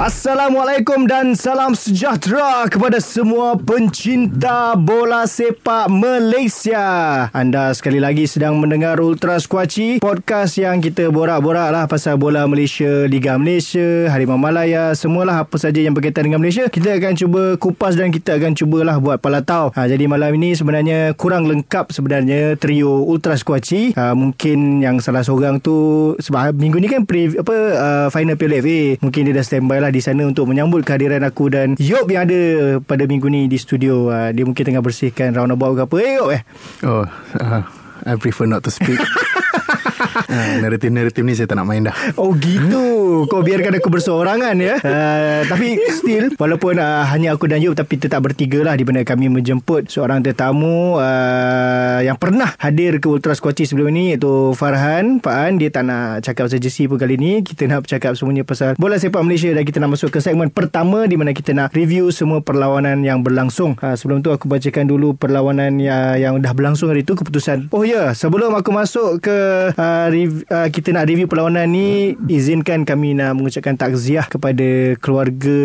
Assalamualaikum dan salam sejahtera kepada semua pencinta bola sepak Malaysia. Anda sekali lagi sedang mendengar Ultra Squatchy, podcast yang kita borak-borak lah pasal bola Malaysia, Liga Malaysia, Harimau Malaya, semualah apa saja yang berkaitan dengan Malaysia. Kita akan cuba kupas dan kita akan cubalah buat palatau. Ha, jadi malam ini sebenarnya kurang lengkap sebenarnya trio Ultra Squatchy. Ha, mungkin yang salah seorang tu sebab minggu ni kan pre, apa uh, final PLFA. Mungkin dia dah standby lah di sana untuk menyambut kehadiran aku dan Yop yang ada pada minggu ni di studio. Uh, dia mungkin tengah bersihkan roundabout ke apa. Eh Yop eh. Oh, uh, I prefer not to speak. uh, naratif-naratif ni saya tak nak main dah. Oh gitu. Kau biarkan aku berseorangan ya. Uh, tapi still walaupun uh, hanya aku dan Yop tapi tetap bertiga lah di mana kami menjemput seorang tetamu uh, yang pernah hadir ke Ultra Squatchy sebelum ini iaitu Farhan. Pak An dia tak nak cakap pasal jersey pun kali ni. Kita nak bercakap semuanya pasal bola sepak Malaysia dan kita nak masuk ke segmen pertama di mana kita nak review semua perlawanan yang berlangsung. Uh, sebelum tu aku bacakan dulu perlawanan yang, yang dah berlangsung hari itu keputusan. Oh ya, yeah, sebelum aku masuk ke uh, rev, uh, kita nak review perlawanan ni izinkan kami nak mengucapkan takziah kepada keluarga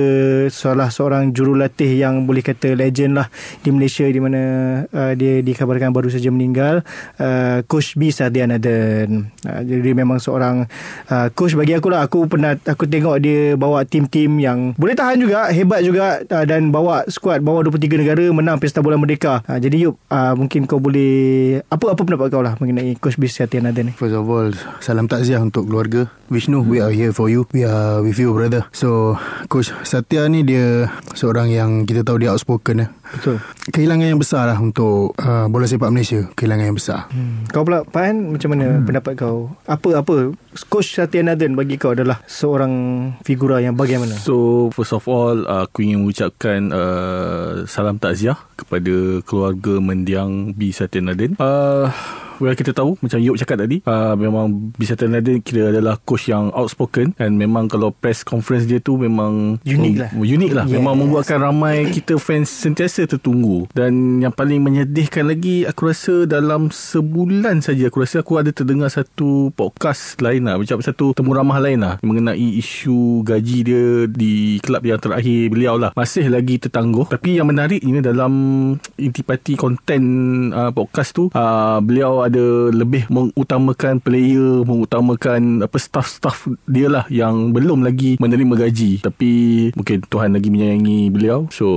salah seorang jurulatih yang boleh kata legend lah di Malaysia di mana uh, dia dikabarkan baru saja meninggal uh, Coach B Sardianaden uh, jadi memang seorang uh, coach bagi aku lah aku pernah aku tengok dia bawa tim-tim yang boleh tahan juga hebat juga uh, dan bawa squad bawa 23 negara menang Pesta Bola Merdeka. Uh, jadi yuk uh, mungkin kau boleh apa apa pendapat kau lah mengenai Coach B Sardianaden ni? First of all, salam takziah untuk keluarga. Vishnu, we are here for you. We are with you, brother. So, Coach Satya ni dia seorang yang kita tahu dia outspoken. Eh. betul Kehilangan yang besar lah untuk uh, bola sepak Malaysia. Kehilangan yang besar. Hmm. Kau pula Pan macam mana hmm. pendapat kau? Apa apa coach Satyanathan bagi kau adalah seorang figura yang bagaimana? So first of all uh, aku ingin mengucapkan uh, salam takziah kepada keluarga mendiang B Satyanathan. Uh, Well, kita tahu macam Yop cakap tadi uh, memang Bisa Naden kira adalah coach yang outspoken dan memang kalau press conference dia tu memang Unik lah. unik lah. Yes. memang membuatkan ramai kita fans sentiasa tertunggu. Dan yang paling menyedihkan lagi aku rasa dalam sebulan saja aku rasa aku ada terdengar satu podcast lain lah. Macam satu temu ramah lain lah mengenai isu gaji dia di kelab yang terakhir beliau lah. Masih lagi tertangguh. Tapi yang menariknya dalam intipati konten uh, podcast tu uh, beliau ada lebih mengutamakan player mengutamakan apa staff-staff dia lah yang belum lagi menerima gaji tapi mungkin Tuhan lagi menyayangi beliau so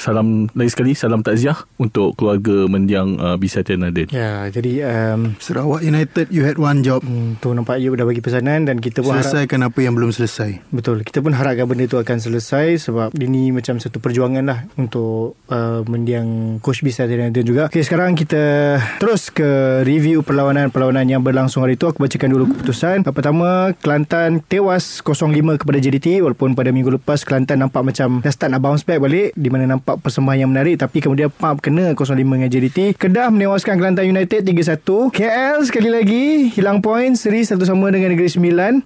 salam lagi sekali salam takziah untuk keluarga mendiang uh, Bisatian Naden Ya, jadi um, Sarawak United, you had one job. hmm, tu nampak Yop dah bagi pesanan dan kita pun harap Selesaikan apa yang belum selesai. Betul. Kita pun harapkan benda tu akan selesai sebab ini macam satu perjuangan lah untuk uh, mendiang Coach B Satyanathan juga. Okay, sekarang kita terus ke review perlawanan-perlawanan yang berlangsung hari itu. Aku bacakan dulu keputusan. Pertama, Kelantan tewas 0-5 kepada JDT walaupun pada minggu lepas Kelantan nampak macam dah start nak bounce back balik di mana nampak persembahan yang menarik tapi kemudian pump kena 0-5 dengan JDT. Kedah menewaskan Kelantan United 3-1. KL sekali lagi hilang poin seri satu sama dengan Negeri Sembilan.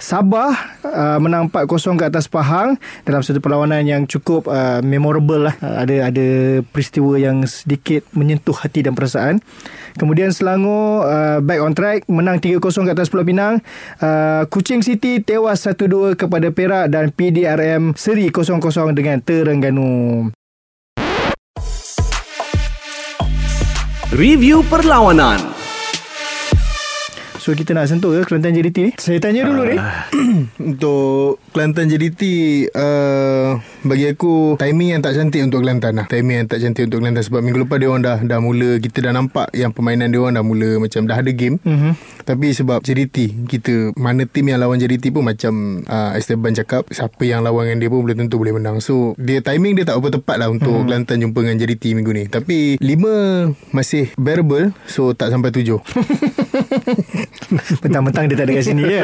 Sabah uh, menang 4-0 ke atas Pahang dalam satu perlawanan yang cukup uh, memorable lah. Uh, ada ada peristiwa yang sedikit menyentuh hati dan perasaan. Kemudian Selangor uh, back on track menang 3-0 ke atas Pulau Pinang. Uh, Kuching City tewas 1-2 kepada Perak dan PDRM seri 0-0 dengan Terengganu. Review perlawanan. So kita nak sentuh ke Kelantan JDT ni? Saya tanya dulu ni. Untuk Kelantan JDT uh, Bagi aku Timing yang tak cantik untuk Kelantan lah. Timing yang tak cantik untuk Kelantan. Sebab minggu lepas dia orang dah Dah mula Kita dah nampak Yang permainan dia orang dah mula Macam dah ada game. Mhm. Tapi sebab JDT Kita Mana tim yang lawan JDT pun Macam uh, Esteban cakap Siapa yang lawan dengan dia pun Belum tentu boleh menang. So dia timing dia tak apa tepat lah Untuk Kelantan jumpa dengan JDT minggu ni. Tapi 5 Masih bearable So tak sampai 7 Mentang-mentang dia tak ada kat sini je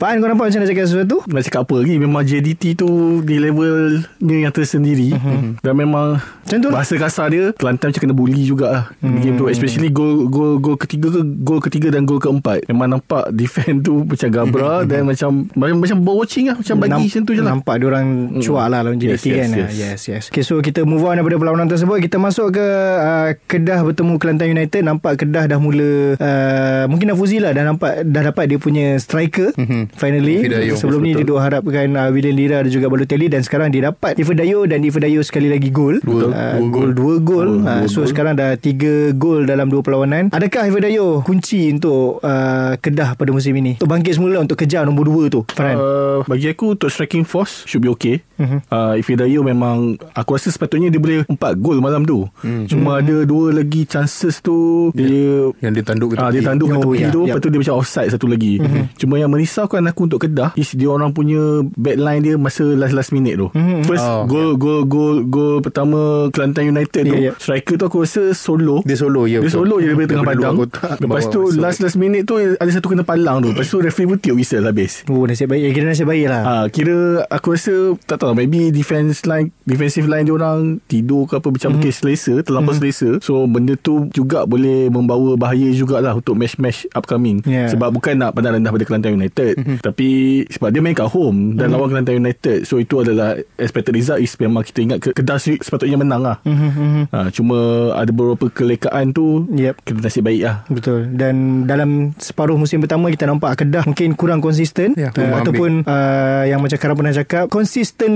Pak An kau nampak macam nak cakap sesuatu Nak cakap apa lagi Memang JDT tu Di levelnya yang tersendiri Dan memang Macam tu lah. Bahasa kasar dia Kelantan macam kena bully jugalah hmm. Game tu Especially gol, gol, gol ketiga ke Gol ketiga dan gol keempat Memang nampak Defend tu Macam gabra Dan macam Macam, macam watching lah Macam bagi Namp- macam tu je lah Nampak dia orang cuak lah lawan JDT Yes, yes, kan. yes. yes, yes. Okay, so kita move on daripada perlawanan tersebut. Kita masuk ke uh, Kedah bertemu Kelantan United. Nampak Kedah dah mula uh, mungkin Nafuzi lah dah nampak dah dapat dia punya striker Mhm. finally. Ifidayo. Sebelum ni dia dua harapkan uh, William Lira dan juga Balotelli dan sekarang dia dapat Ifidayo dan Ifidayo sekali lagi gol. Dua- Uh, gol dua gol. Uh, so gol. sekarang dah tiga gol dalam dua perlawanan. Adakah Ifidayo kunci untuk uh, Kedah pada musim ini? Untuk bangkit semula untuk kejar nombor dua tu. Farhan. Uh, bagi aku untuk striking force should be okay. Mhm. Uh, if Hidayo memang aku rasa sepatutnya dia boleh 4 gol malam tu. Hmm. Cuma ada dua lagi chances tu dia Yang dia tanduk ke Ah tepi. dia tanduk ke Oh, tepi ya, tu ya. Lepas tu dia macam offside satu lagi mm-hmm. Cuma yang merisaukan aku untuk Kedah Is dia orang punya Backline dia Masa last-last minute tu Mhm. First Oh, gol, gol Gol Gol pertama Kelantan United tu Ya, ya. Striker tu aku rasa solo Dia solo ya dia betul. solo je daripada tengah padang Lepas tu masuk. Last last minute tu Ada satu kena palang tu Lepas tu referee pun tiup whistle habis Oh nasib baik. Eh, kira nasib baik lah. Ah, kira aku rasa tak tahu maybe defense line defensive line dia orang tidur ke apa macam mm. selesa terlampau mm. selesa so benda tu juga boleh membawa bahaya jugalah untuk match-match upcoming Yeah. sebab bukan nak pandang rendah pada Kelantan United mm-hmm. tapi sebab dia main kat home dan Mhm. lawan Kelantan United so itu adalah expected result is memang kita ingat ke- Kedah se- sepatutnya menang lah Mhm, mhm. ha, cuma ada beberapa kelekaan tu Yep. kita nasib baik lah Betul Dan dalam separuh musim pertama Kita nampak Kedah Mungkin kurang konsisten Ya, uh, Ataupun uh, Yang macam Karam pernah cakap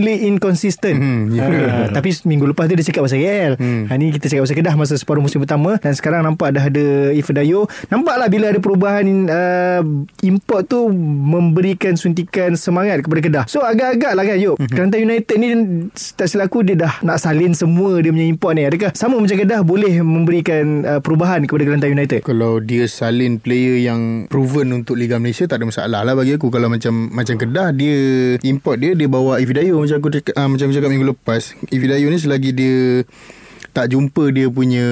Consistently inconsistent. Hmm, ya. uh, Tapi minggu lepas tu Dia cakap pasal KL Hmm. ha, Ni kita cakap pasal Kedah Masa separuh musim pertama. Dan sekarang nampak Dah ada Ifedayo. Nampaklah bila ada perubahan uh, Import tu Memberikan suntikan Semangat kepada Kedah. So agak-agak lah kan Yop? Mhm. Kelantan United ni Tak silap aku Dia dah nak salin semua Dia punya import ni. Adakah sama macam Kedah Boleh memberikan uh, Perubahan kepada Kelantan United? Kalau dia salin player yang proven untuk Liga Malaysia tak ada masalah lah bagi aku. Kalau macam macam Kedah dia import dia dia bawa Ifidayo macam aku cakap, uh, macam aku cakap minggu lepas. Ifidayo ni selagi dia tak jumpa dia punya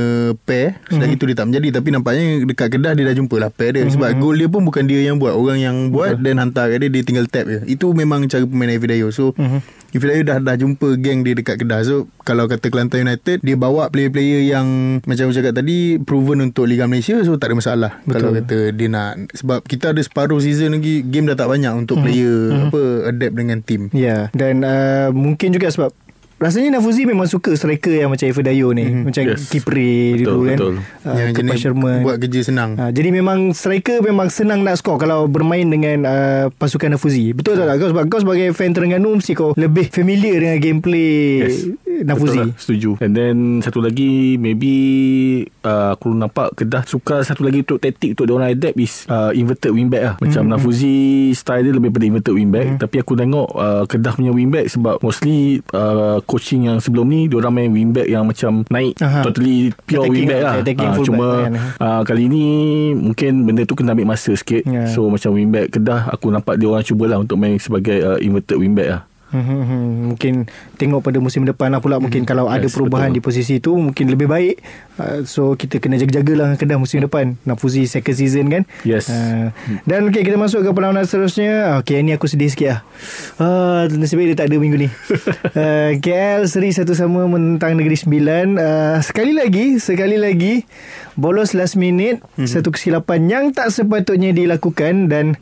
pair Selagi mm-hmm. tu dia tak menjadi Tapi nampaknya dekat Kedah Dia dah jumpa lah pair dia mm-hmm. Sebab gol dia pun bukan dia yang buat Orang yang buat Dan hantar kat dia Dia tinggal tap je Itu memang cara permainan Ifidayo So mm-hmm. Ifidayo dah dah jumpa geng dia dekat Kedah So kalau kata Kelantan United Dia bawa player-player yang Macam aku cakap tadi Proven untuk Liga Malaysia So tak ada masalah Betul. Kalau kata dia nak Sebab kita ada separuh season lagi Game dah tak banyak Untuk player Mhm. Apa Adapt dengan team Ya Dan uh, mungkin juga sebab Rasanya Nafuzi memang suka striker yang macam Ifedayo ni mm-hmm. Macam Yes. Kipri Betul, dulu kan betul. uh, Yang jenis Sherman Buat kerja senang Ha, jadi memang striker memang senang nak skor kalau bermain dengan uh, pasukan Nafuzi. Betul tak? Kau sebab kau sebagai fan Terengganu mesti kau lebih familiar dengan gameplay Yes. Nafuzi. Betul lah, setuju. And then satu lagi maybe uh, aku nampak Kedah suka satu lagi untuk taktik untuk dia orang adapt is uh, inverted wingback lah. Macam Hmm. mm-hmm. Nafuzi style dia lebih pada inverted wingback. Mm. Tapi aku tengok uh, Kedah punya wingback sebab mostly uh, coaching yang sebelum ni dia orang main wingback yang macam naik Aha. totally pure Attacking wingback lah, lah. Ah, fullback cuma kan. uh, kali ni mungkin benda tu kena ambil masa sikit. Ya. So macam wingback Kedah aku nampak dia orang cubalah untuk main sebagai uh, inverted wingback lah. Hmm, hmm, hmm. Mungkin tengok pada musim depan lah pula Mungkin kalau ada perubahan betul. di posisi tu Mungkin lebih baik. Uh, So kita kena jaga-jaga lah Kedah musim depan. Nafuzi second season kan? Yes. uh, Dan okay, kita masuk ke perlawanan seterusnya. Okay ni aku sedih sikit lah. Uh, Nasib baik dia tak ada minggu ni. Uh, KL seri satu sama menentang Negeri Sembilan. Uh, Sekali lagi Sekali lagi Bolos last minute. Mm-hmm. Satu kesilapan yang tak sepatutnya dilakukan Dan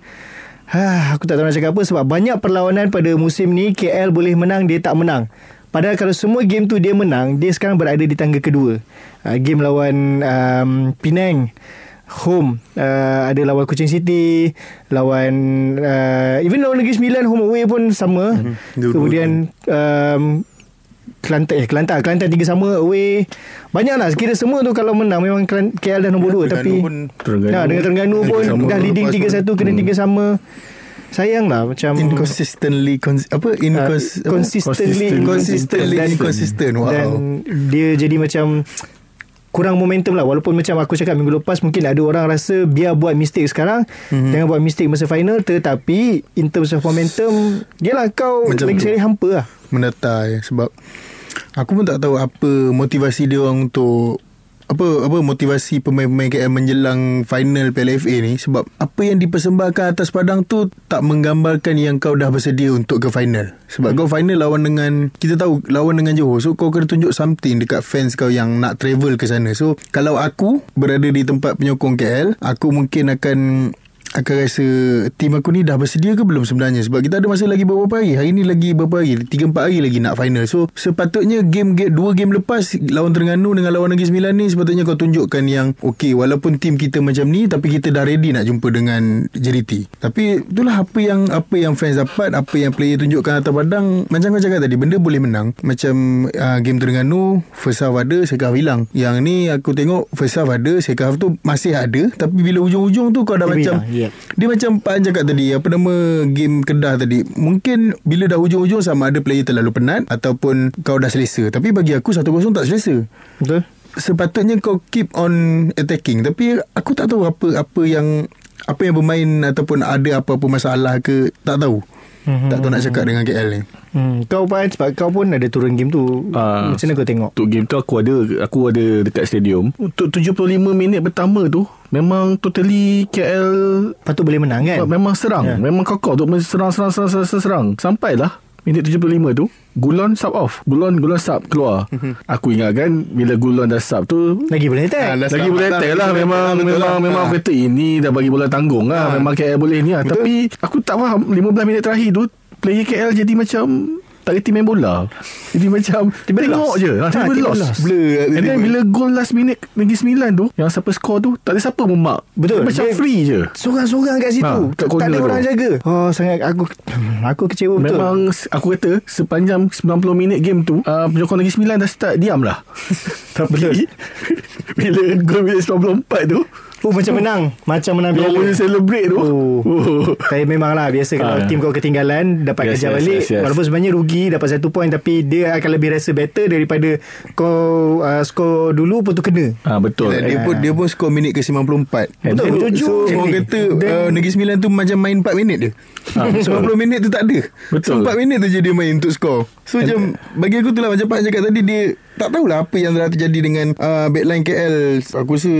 Ha, aku tak tahu nak cakap apa sebab banyak perlawanan pada musim ni KL boleh menang dia tak menang. Padahal kalau semua game tu dia menang, dia sekarang berada di tangga kedua. Uh, game lawan um, Penang home uh, ada lawan Kuching City, lawan uh, even lawan Negeri Sembilan home away pun sama. Mhm. Dua-dua Kemudian um, Kelantan eh Kelantan Kelantan tiga sama away. Banyaklah kira semua tu kalau menang memang KL dah nombor 2 Terengganu tapi pun Terengganu. Nah, dengan Terengganu pun Tiga sama. dah leading Lepas 3-1 kena 3 sama. Sayang lah macam Inconsistently cons- Apa uh, Incons- apa? consistently Consistently dan, inconsistent Wow dan dia jadi macam kurang momentum lah walaupun macam aku cakap minggu lepas mungkin ada orang rasa biar buat mistake sekarang Mhm. mm-hmm. jangan buat mistake masa final tetapi in terms of momentum dia lah kau Macam lagi sekali hampa lah Menata ya Sebab Aku pun tak tahu Apa motivasi dia orang untuk apa apa motivasi pemain-pemain KL menjelang final Piala FA ni sebab apa yang dipersembahkan atas padang tu tak menggambarkan yang kau dah bersedia untuk ke final. Sebab hmm. kau final lawan dengan kita tahu lawan dengan Johor. So kau kena tunjuk something dekat fans kau yang nak travel ke sana. So kalau aku berada di tempat penyokong KL, aku mungkin akan akan rasa tim aku ni dah bersedia ke belum sebenarnya? Sebab kita ada masa lagi beberapa hari. Hari ni lagi beberapa hari. 3-4 hari lagi nak final. So sepatutnya game, game dua game lepas lawan Terengganu dengan lawan Negeri Sembilan ni sepatutnya kau tunjukkan yang okay walaupun tim kita macam ni tapi kita dah ready nak jumpa dengan JDT tapi itulah apa yang apa yang fans dapat apa yang player tunjukkan atas padang. Macam kau cakap tadi benda boleh menang. Macam uh, game Terengganu first half ada second half hilang. Yang ni aku tengok first half ada second half tu masih ada. Tapi bila hujung-hujung tu kau dah Dia macam hilang, yeah. Dia macam Pak An cakap tadi Apa nama game Kedah tadi Mungkin Bila dah hujung-hujung Sama ada player terlalu penat Ataupun Kau dah selesa. Tapi bagi aku 1-0 tak selesa. Betul. Sepatutnya kau keep on attacking. Tapi aku tak tahu Apa apa yang Apa yang bermain Ataupun ada apa-apa masalah ke Tak tahu. Mhm. Tak tahu nak cakap dengan KL ni hmm. Kau Pan Sebab kau pun ada turun game tu Ah. Macam mana kau tengok Untuk game tu aku ada aku ada dekat stadium. Untuk 75 minit pertama tu memang totally KL Patut boleh menang kan memang serang. Ya. Memang kokoh untuk serang serang serang serang, serang, serang. Sampailah minit 75 tu Gulon sub off. Gulon Gulon sub keluar. aku ingat kan bila Gulon dah sub tu Lagi boleh attack Ah, dah lagi boleh attack lah Betul Memang betul memang lah. memang Ah. aku kata Ini dah bagi bola tanggung lah Ah. Memang KL boleh ni lah Betul. Tapi Aku tak faham 15 minit terakhir tu Player KL jadi macam Tak reti main bola. Jadi macam Tiba-tiba Tengok je. Ha, Ha, Tiba tiba lost. lost. Blur. And then bila gol last minute Negeri Sembilan tu Yang siapa skor tu Tak ada siapa mark Betul. Dia Macam Dia- free je. Sorang-sorang kat situ. Ha, Tak corner ada tu. orang jaga. Oh sangat Aku Aku kecewa betul. Memang Aku kata Sepanjang 90 minit game tu uh, Penyokong Negeri Sembilan dah start Diam lah Tapi Bila gol minit 94 tu Oh macam menang Macam menang Dia punya celebrate tu Oh. oh. Tapi memang lah Biasa kalau Ah. tim kau ketinggalan Dapat Yes, kejar yes, balik yes, yes. Walaupun sebenarnya rugi Dapat satu point Tapi dia akan lebih rasa better Daripada Kau uh, Skor dulu Pun tu kena Ah betul. Dia, dia pun dia pun skor minit ke 94. And Betul, jujur. So orang kata then- uh, Negeri Sembilan tu macam main 4 minit je. Ah, betul. 90 minit tu tak ada. Betul. So 4 minit tu je dia main untuk skor. So macam bagi aku tu lah macam Pak cakap tadi dia tak tahulah apa yang telah terjadi dengan uh, backline KL. Aku rasa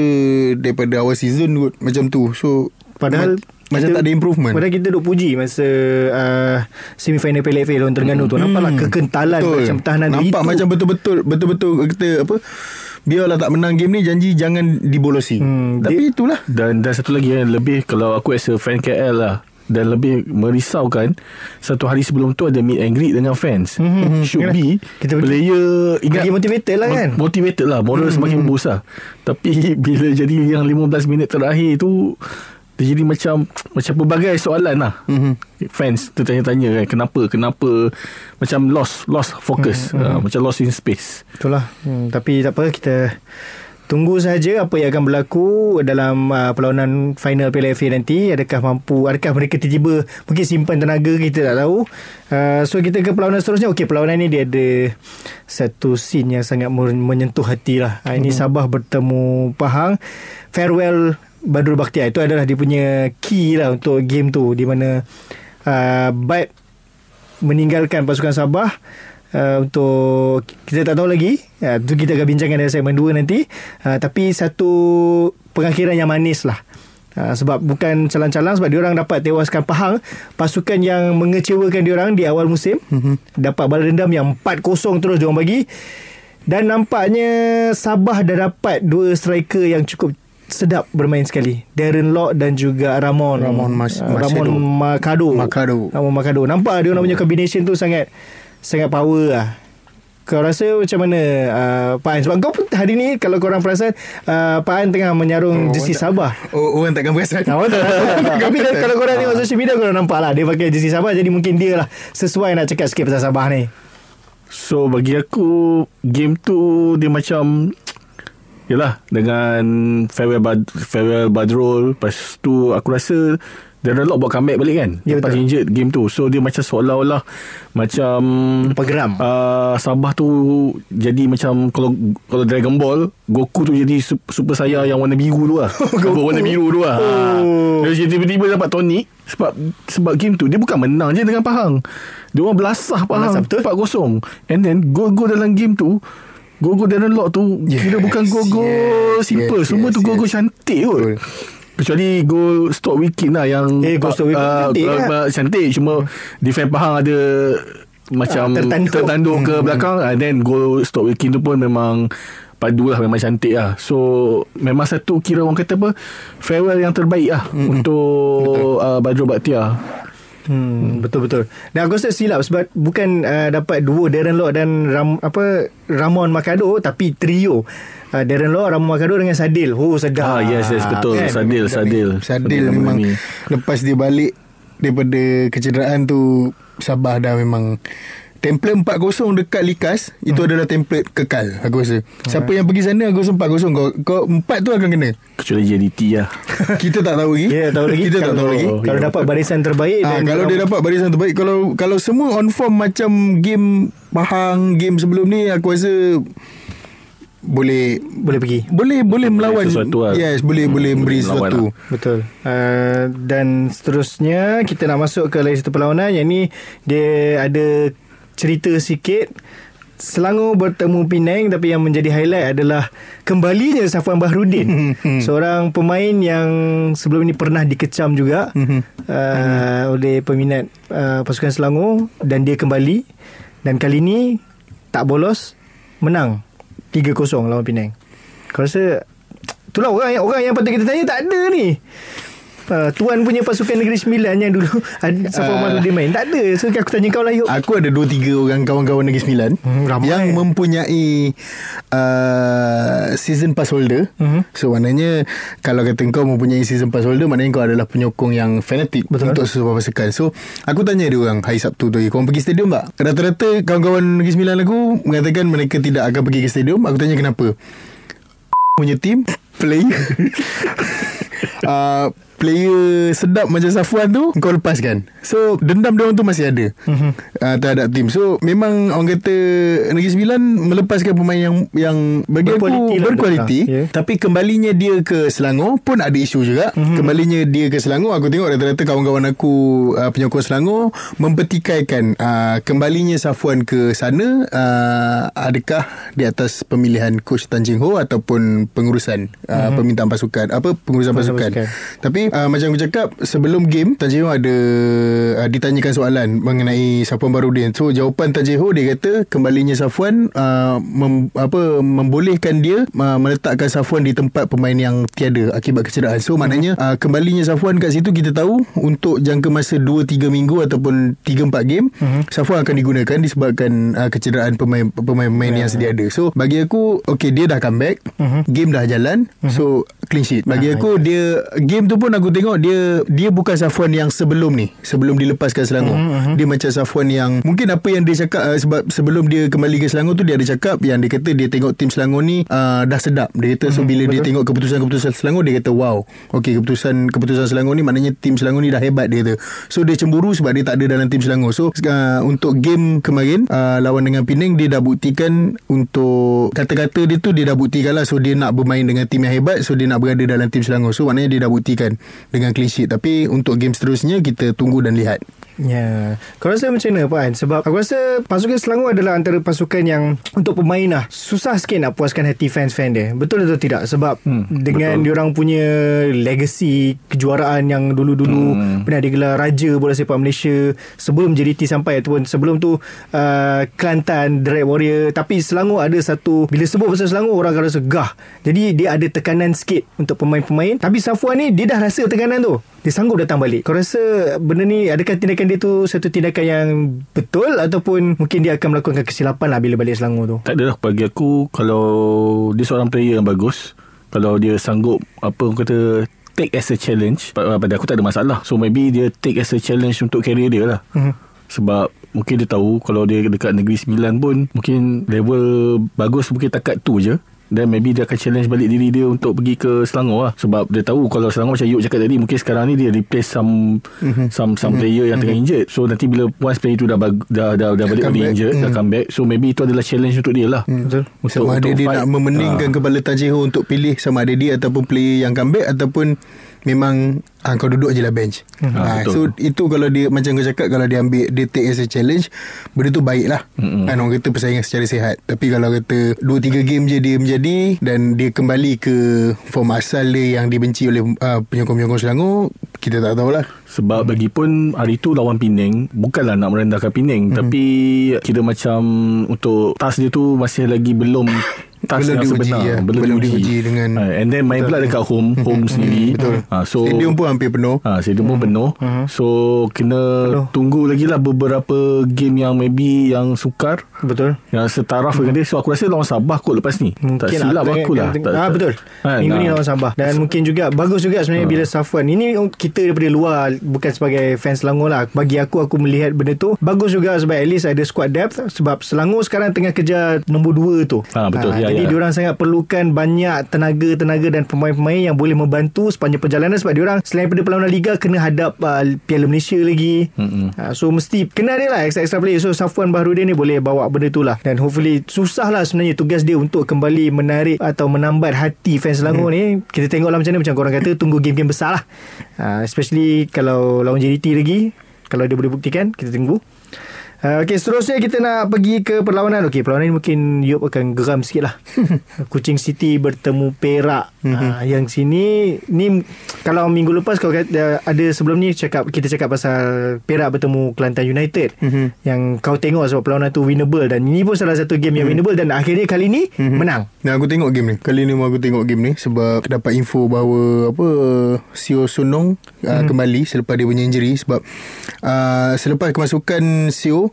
daripada awal season kot macam tu. So Padahal ma- macam tak ada improvement. Padahal kita duk puji Masa uh, Semifinal Piala FA Lawan Terengganu tu Nampaklah kekentalan Hmm. Betul. Macam pertahanan dia Nampak itu. macam betul-betul betul-betul kita apa biarlah tak menang game ni janji jangan dibolosi. Hmm, Tapi itulah Dan dan satu lagi yang lebih kalau aku as a fan KL lah dan lebih merisaukan satu hari sebelum tu ada meet and greet dengan fans. Mm-hmm. Should be Kita player ingat motivated lah kan? Mo- Motivated lah Moral mm-hmm. semakin memboost lah Tapi bila jadi yang 15 minit terakhir tu dia jadi macam macam pelbagai soalan lah. Mm-hmm. Fans tertanya-tanya kan kenapa kenapa macam lost lost focus mm-hmm. uh, macam lost in space. Itulah hmm, Tapi tak apa Kita Tunggu saja apa yang akan berlaku dalam uh, perlawanan final Piala FA nanti. Adakah mampu, adakah mereka tiba-tiba mungkin simpan tenaga kita tak tahu. Uh, so kita ke perlawanan seterusnya. Okey, perlawanan ni dia ada satu scene yang sangat men- menyentuh hati lah. Uh, ini Sabah bertemu Pahang. Farewell Badrul Bakhtiar. Itu adalah dia punya key lah untuk game tu. Di mana uh, Baik meninggalkan pasukan Sabah uh, untuk kita tak tahu lagi. Uh, tu kita akan bincangkan dalam segmen 2 nanti. Uh, tapi satu pengakhiran yang manis lah. Uh, sebab bukan calang-calang sebab diorang dapat tewaskan Pahang. Pasukan yang mengecewakan diorang di awal musim mm-hmm. dapat balas dendam yang 4-0 terus diorang bagi. Dan nampaknya Sabah dah dapat dua striker yang cukup sedap bermain sekali. Darren Lock dan juga Ramon. Ramon Mas- uh, Ramon Macedo. Macado Macado. Ramon Macado nampak dia orang punya combination tu sangat sangat power lah. Kau rasa macam mana uh, Pak An? Sebab kau pun hari ni Kalau korang perasan uh, Pak An tengah menyarung oh, jersey Sabah. Oh, orang takkan perasan. Nah, betul. Tapi kalau, kalau korang tengok social media Korang nampak lah. Dia pakai jersey Sabah Jadi mungkin dia lah Sesuai nak cakap sikit pasal Sabah ni. So bagi aku game tu dia macam Yalah dengan farewell Bad, farewell Badrul. Lepas tu aku rasa Darren Lock buat comeback balik kan Ya, Lepas betul. injured game tu So dia macam seolah-olah Macam Lepas geram. uh, Sabah tu Jadi macam Kalau kalau Dragon Ball Goku tu jadi su- Super saya yang warna biru tu lah Goku. Warna biru tu lah Oh. oh. Dia tiba-tiba dapat tonic Sebab Sebab game tu Dia bukan menang je dengan Pahang Dia orang belasah Pahang Belasah, betul. 4-0 And then Gol-gol dalam game tu Go-go Darren Lock tu Yes, Kira bukan go-go yes, Simple yes, Semua yes, tu go-go yes. cantik kot. Kecuali gol stop wicket lah Yang Eh, goal stop wicket ah, cantik ah, lah. ah, Cantik. Cuma Defend Pahang ada Macam Ah, tertanduk. tertanduk ke belakang. And then goal stop wicket tu pun memang Padu lah Memang cantik lah. So Memang satu Kira orang kata apa? Farewell yang terbaik lah Untuk uh, Badrul Bakhtiar Hmm, betul betul. Dan aku rasa silap sebab bukan uh, dapat duo Darren Lock dan Ram, apa Ramon Makado tapi trio. Uh, Darren Lock, Ramon Makado dengan Sadil. Oh sedap. Ah yes yes betul Kan? Sadil Sadil Sadil memang Mimi. Lepas dia balik Daripada kecederaan tu Sabah dah memang Template 4-0 dekat Likas Itu adalah template kekal Aku rasa. Siapa yang pergi sana Aku rasa 4-0 Kau, kau 4 tu akan kena. Kecuali JDT lah. Kita tak tahu lagi. Ya, tahu lagi. Kita tak kalau, tahu lagi. Kalau Ya, dapat barisan terbaik Ah, dan kalau dia dapat barisan terbaik kalau kalau semua on form macam game Pahang game sebelum ni aku rasa boleh boleh pergi. boleh boleh melawan. sesuatu lah. yes boleh boleh memberi sesuatu. Betul. Uh, dan seterusnya kita nak masuk ke lagi satu perlawanan yang ni dia ada cerita sikit. Selangor bertemu Penang tapi yang menjadi highlight adalah kembalinya Safwan Bahrudin. seorang pemain yang sebelum ini pernah dikecam juga uh, oleh peminat uh, pasukan Selangor dan dia kembali dan kali ini tak bolos menang 3-0 lawan Penang. Kau rasa itulah orang yang orang yang patut kita tanya tak ada ni. Uh, tuan punya pasukan Negeri Sembilan yang dulu ada Safwan Ah. Bahrudin main tak ada. So aku tanya kau lah yuk. Aku ada 2 3 orang kawan-kawan Negeri Sembilan Hmm, ramai. yang mempunyai uh, season pass holder. Mhm. So maknanya kalau kata kau mempunyai season pass holder maknanya kau adalah penyokong yang fanatik Betul. untuk sesuatu pasukan. So aku tanya dia orang hari Sabtu tu, kau pergi stadium tak? Rata-rata kawan-kawan Negeri Sembilan aku mengatakan mereka tidak akan pergi ke stadium. Aku tanya kenapa? punya team player uh, player sedap macam Safwan tu kau lepaskan so dendam dia orang tu masih ada Mhm. uh, terhadap team so memang orang kata Negeri Sembilan melepaskan pemain yang yang bagi Berkualiti aku lah berkualiti betul. Ya. tapi kembalinya dia ke Selangor pun ada isu juga Mhm. kembalinya dia ke Selangor aku tengok rata-rata kawan-kawan aku uh, penyokong Selangor mempertikaikan uh, kembalinya Safwan ke sana uh, adakah di atas pemilihan coach Tan Jeng Ho ataupun pengurusan uh, permintaan pasukan apa pengurusan Pengurusan pasukan pasukan. tapi uh, macam aku cakap sebelum game Tan ada uh, ditanyakan soalan mengenai Safwan Barudin. So jawapan Tan dia kata kembalinya Safwan uh, mem, apa membolehkan dia uh, meletakkan Safwan di tempat pemain yang tiada akibat kecederaan. So maknanya uh, kembalinya Safwan kat situ kita tahu untuk jangka masa 2-3 minggu ataupun 3-4 game Safwan akan digunakan disebabkan uh, kecederaan pemain pemain-pemain yang sedia ada. So bagi aku okay dia dah comeback game dah jalan. So clean sheet. Bagi aku dia game tu pun aku tengok dia dia bukan Safwan yang sebelum ni. Sebelum dilepaskan Selangor. Dia macam Safwan yang mungkin apa yang dia cakap uh, sebab sebelum dia kembali ke Selangor tu dia ada cakap yang dia kata dia tengok tim Selangor ni uh, dah sedap. Dia kata so bila dia tengok keputusan-keputusan Selangor dia kata wow. Okey keputusan keputusan Selangor ni maknanya tim Selangor ni dah hebat dia kata. So dia cemburu sebab dia tak ada dalam tim Selangor. So uh, untuk game kemarin uh, lawan dengan Penang dia dah buktikan untuk kata-kata dia tu dia dah buktikan lah. So dia nak bermain dengan tim yang hebat. So dia nak berada dalam tim Selangor so maknanya dia dah buktikan dengan clean sheet tapi untuk game seterusnya kita tunggu dan lihat Ya. Kau rasa macam mana Puan? Sebab aku rasa pasukan Selangor adalah antara pasukan yang untuk pemain lah susah sikit nak puaskan hati fans-fan dia. Betul atau tidak? Sebab hmm, dengan betul. diorang punya legacy kejuaraan yang dulu-dulu hmm. pernah digelar Raja Bola Sepak Malaysia sebelum JDT sampai ataupun sebelum tu uh, Kelantan Dread Warrior tapi Selangor ada satu bila sebut pasal Selangor orang akan rasa gah. Jadi dia ada tekanan sikit untuk pemain-pemain tapi Safwan ni dia dah rasa tekanan tu. Dia sanggup datang balik. Kau rasa benda ni adakah tindakan dia tu satu tindakan yang betul ataupun mungkin dia akan melakukan kesilapan lah bila balik Selangor tu? Tak adalah bagi aku Kalau dia seorang player yang bagus Kalau dia sanggup Apa orang kata Take as a challenge pa- Pada aku tak ada masalah So maybe dia take as a challenge Untuk career dia lah Mhm. Sebab Mungkin dia tahu Kalau dia dekat Negeri Sembilan pun Mungkin level Bagus mungkin takat tu je dan maybe dia akan challenge balik diri dia Untuk pergi ke Selangor lah Sebab dia tahu Kalau Selangor macam Yuk cakap tadi Mungkin sekarang ni dia replace some Mhm. Some some player yang tengah injured So nanti bila Once player tu dah bag, dah, dah, dah balik Come balik back. injured Dah Mhm. come back So maybe itu adalah challenge untuk dia lah Betul. sama ada dia fight. nak memeningkan Ah. kepala Tan Jeng Ho untuk pilih sama ada dia ataupun player yang comeback ataupun memang ah, kau duduk je lah bench. Ah, Ah, so betul. itu kalau dia macam kau cakap kalau dia ambil dia take as a challenge benda tu baik lah. Mm-mm. Kan orang kata persaingan secara sihat. Tapi kalau kata 2 3 game je dia menjadi dan dia kembali ke form asal dia yang dibenci oleh uh, penyokong-penyokong Selangor, kita tak tahulah. Sebab lagi pun hari tu lawan Penang Bukanlah nak merendahkan Penang mm-hmm. Tapi Kira macam Untuk task dia tu Masih lagi belum Task Belum yang diuji, sebenar ya. Belum, Belum diuji, diuji dengan- ha, And then main pula dekat home Home sendiri Betul. ha, So Stadium pun hampir penuh. Ha, stadium pun penuh. So kena Penuh. tunggu lagi lah beberapa game yang maybe yang sukar. Betul. Yang setaraf dengan dia. So aku rasa lawan Sabah kot lepas ni. tak silap lah, aku lah. Tak, ah, tak- betul. Minggu ni ah. lawan Sabah. Dan mungkin juga bagus juga sebenarnya bila Safwan. Ini kita daripada luar bukan sebagai fans Selangor lah. Bagi aku aku melihat benda tu bagus juga sebab at least ada squad depth sebab Selangor sekarang tengah kejar nombor 2 tu. Ah, betul. Ya, jadi ya. diorang sangat perlukan banyak tenaga-tenaga dan pemain-pemain yang boleh membantu sepanjang perjalanan sebab diorang selain daripada perlawanan liga kena hadap uh, Piala Malaysia lagi. Mm-mm. Uh, so mesti kena dia lah extra-extra player. So Safwan Bahrudin ni boleh bawa benda tu lah. Dan hopefully susah lah sebenarnya tugas dia untuk kembali menarik atau menambat hati fans Selangor ni. Kita tengok lah macam mana macam korang kata tunggu game-game besar lah. Uh, especially kalau lawan JDT lagi. Kalau dia boleh buktikan kita tunggu. Uh, okay, seterusnya kita nak pergi ke perlawanan. Okay, perlawanan ni mungkin Yop akan geram sikit lah. Kuching City bertemu Perak. Uh, yang sini, ni kalau minggu lepas kau kata, ada sebelum ni cakap kita cakap pasal Perak bertemu Kelantan United. Yang kau tengok sebab perlawanan tu winnable. Dan ini pun salah satu game yang winnable. Dan akhirnya kali ni menang. Nah aku tengok game ni Kali ni aku tengok game ni Sebab dapat info bahawa Apa Sio Sunong uh, Kembali Selepas dia punya injury Sebab uh, Selepas kemasukan Sio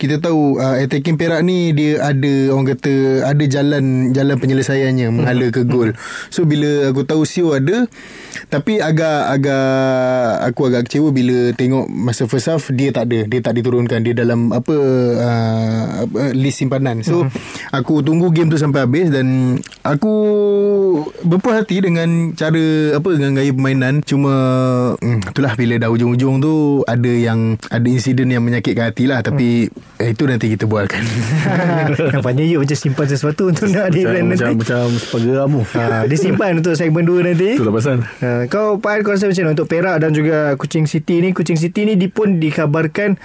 kita tahu uh, attacking Perak ni dia ada orang kata ada jalan jalan penyelesaiannya menghala ke gol. So bila aku tahu Sio ada tapi agak agak aku agak kecewa bila tengok masa first half dia tak ada, dia tak diturunkan. Dia dalam apa uh, list simpanan. So aku tunggu game tu sampai habis dan aku berpuas hati dengan cara apa dengan gaya permainan. Cuma hmm, itulah bila dah ujung-ujung tu ada yang ada insiden yang menyakitkan hati lah. Tapi eh, itu nanti kita bualkan. Nampaknya you macam simpan sesuatu untuk nak di Macam, brand macam, nanti. macam sepaga kamu. Ha, dia simpan untuk segmen 2 nanti. Itulah pasal. Ha, kau Pak Al, kau rasa macam mana untuk Perak dan juga Kuching City ni Kuching City ni di pun dikabarkan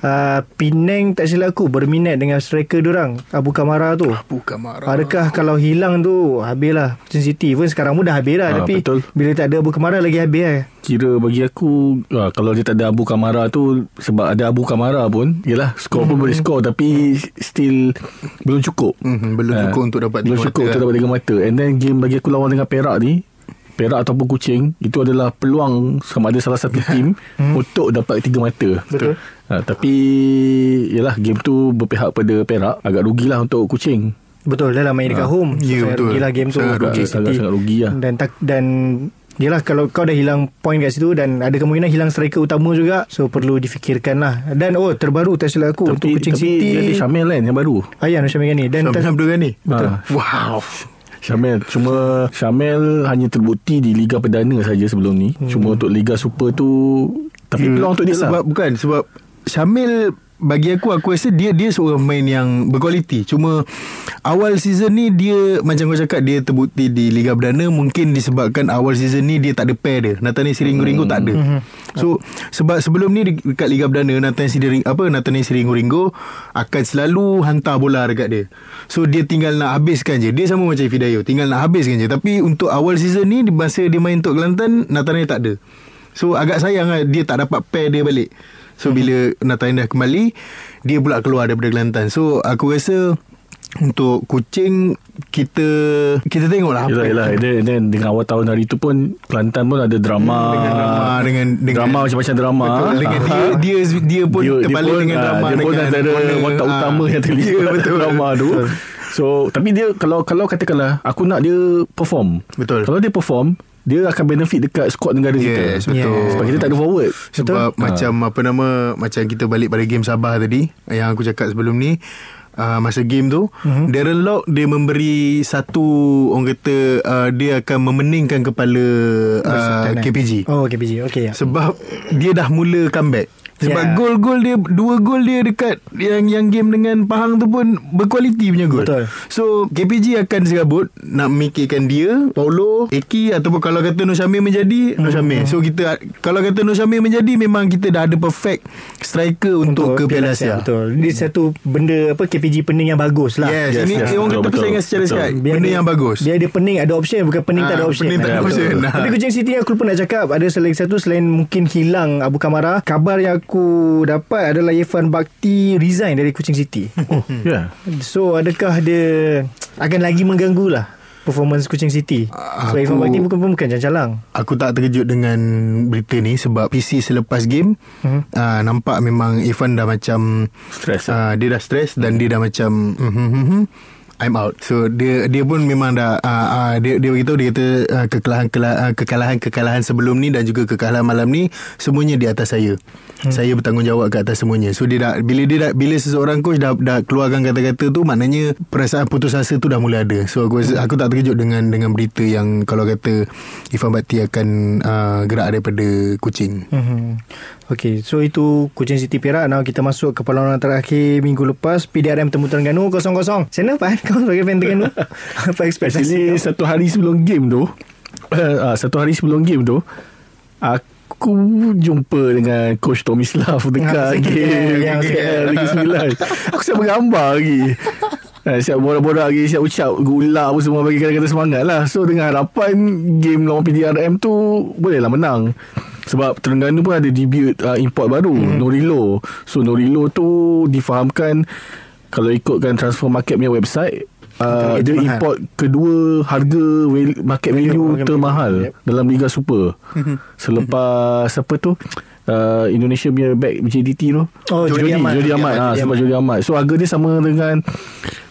uh, Penang tak silap aku berminat dengan striker diorang Abu Kamara tu Bukan marah. Adakah kalau hilang tu Habislah Kuching City pun sekarang pun dah habis lah Ah, Tapi betul. bila tak ada Abu Kamara lagi habis eh. Kira bagi aku ah, Kalau dia tak ada Abu Kamara tu Sebab ada Abu Kamara pun Yelah skor pun boleh skor Tapi Still Belum cukup Mhm, belum Ah, cukup untuk dapat Belum tiga cukup mata untuk lah. dapat tiga mata And then game bagi aku lawan dengan Perak ni Perak ataupun Kuching Itu adalah peluang Sama ada salah satu tim Untuk dapat tiga mata Betul. Ha, Tapi Yelah game tu Berpihak pada Perak Agak rugilah untuk Kuching Betul dah lah main dekat home Ya, Sangat betul. rugilah game tu Sangat rugi. City. Sangat-sangat rugi lah. Dan tak, dan Yelah kalau kau dah hilang Point kat situ Dan ada kemungkinan Hilang striker utama juga So perlu difikirkan lah Dan oh terbaru Tak silap aku Untuk Tapi, Kuching tapi City dia ada Syamil kan yang baru Ayan Syamil Ghani Dan Sampai tak, Abdul Ghani. Betul. Wow. Syamil Cuma Syamil hanya terbukti di Liga Perdana saja sebelum ni hmm. Cuma untuk Liga Super tu Tapi Ya, peluang untuk dia sebab lah bukan sebab Syamil bagi aku aku rasa dia dia seorang pemain yang berkualiti. Cuma awal season ni dia macam kau cakap dia terbukti di Liga Perdana mungkin disebabkan awal season ni dia tak ada pair dia. Nathaniel Siringo-Ringo tak ada. So sebab sebelum ni dekat Liga Perdana Nathaniel Siringo apa Nathaniel Siringo-Ringo akan selalu hantar bola dekat dia. So dia tinggal nak habiskan je. Dia sama macam Fidayo, tinggal nak habiskan je. Tapi untuk awal season ni di masa dia main untuk Kelantan Nathaniel tak ada. So agak sayang lah dia tak dapat pair dia balik. So bila Nathaniel dah kembali Dia pula keluar daripada Kelantan. So aku rasa Untuk Kucing Kita Kita tengok lah. Yelah, yelah. Then, then dengan awal tahun hari tu pun Kelantan pun ada drama. Hmm, dengan drama, dengan- dengan- Drama macam-macam drama. Betul Dengan dia Dia, dia pun dia, terbalik pun, dengan ah, drama Dia pun dengan antara warna, watak ah. utama yang terlibat dalam betul. drama tu. So Tapi dia Kalau kalau katakanlah Aku nak dia perform. Betul. Kalau dia perform Dia akan benefit dekat squad negara Yes kita betul Yes. Sebab kita tak ada forward Sebab Betul? macam apa nama Macam kita balik pada game Sabah tadi Yang aku cakap sebelum ni uh, Masa game tu uh-huh. Darren Lock Dia memberi Satu Orang kata uh, Dia akan memeningkan kepala uh, Persatuan, eh? KPG Oh KPG Okay ya. Sebab Dia dah mula comeback Sebab Ya. gol-gol dia Dua gol dia dekat Yang yang game dengan Pahang tu pun Berkualiti punya gol. Betul. So KPG akan serabut Nak memikirkan dia Paulo Eki Ataupun kalau kata Nur Syamir menjadi Nur Syamir. So kita Kalau kata Nur Syamir menjadi Memang kita dah ada perfect Striker untuk, ke Piala Asia. Betul. Ini satu benda apa KPG pening yang bagus lah. Yes, Yes, Ini yes, orang betul, kata persaingan secara Biar Benda dia- yang bagus. Biar dia pening ada option Bukan pening tak ada Ah, option. pening tak ada option. Tapi Kuching City aku lupa nak cakap Ada selain satu Selain mungkin hilang Abu Kamara Kabar yang aku dapat Adalah Irfan Bakti Resign dari Kuching City Oh, ya. So adakah dia Akan lagi mengganggu lah Performance Kuching City Aku- Irfan Bakti bukan pun bukan calang Aku tak terkejut dengan berita ni sebab PC selepas game Mhm. uh, nampak memang Irfan dah macam Stress, uh, dia dah stres dan dia dah macam mm, mm, I'm out. So dia dia pun memang dah uh, uh, dia dia beritahu dia kata uh, kekalahan kekalahan kekalahan sebelum ni dan juga kekalahan malam ni semuanya di atas saya. Hmm. Saya bertanggungjawab ke atas semuanya. So dia dah bila dia dah bila seseorang coach dah dah keluarkan kata-kata tu maknanya perasaan putus asa tu dah mula ada. So aku rasa- aku tak terkejut dengan dengan berita yang kalau kata Ifan Bakti akan uh, gerak daripada Kuching. Hmm. Okay, so itu Kuching City Perak. Now kita masuk ke perlawanan terakhir minggu lepas. PDRM Temu Terengganu 0-0. Sana Pan, kau sebagai fan Terengganu. Apa ekspektasi Actually satu hari sebelum game tu uh, Satu hari sebelum game tu Aku jumpa dengan Coach Tommy Slav Ah, Dekat second game yang 9 Aku siap bergambar lagi. Eh, siap borak-borak lagi Siap ucap Gula apa semua Bagi kata-kata semangat lah. So dengan harapan Game lawan PDRM tu Bolehlah menang. Sebab Terengganu pun ada debut uh, import baru hmm. Norilo. So Norilo tu difahamkan Kalau ikutkan transfer market punya website Uh, dia mahal. import kedua harga market Value, market termahal yep. dalam Liga Super. Selepas apa tu? Uh, Indonesia punya back JDT tu. Oh, Jody Ahmad. Jody Ahmad. Jody Ha, Ahmad. sebab Jody Ahmad. So harga dia sama dengan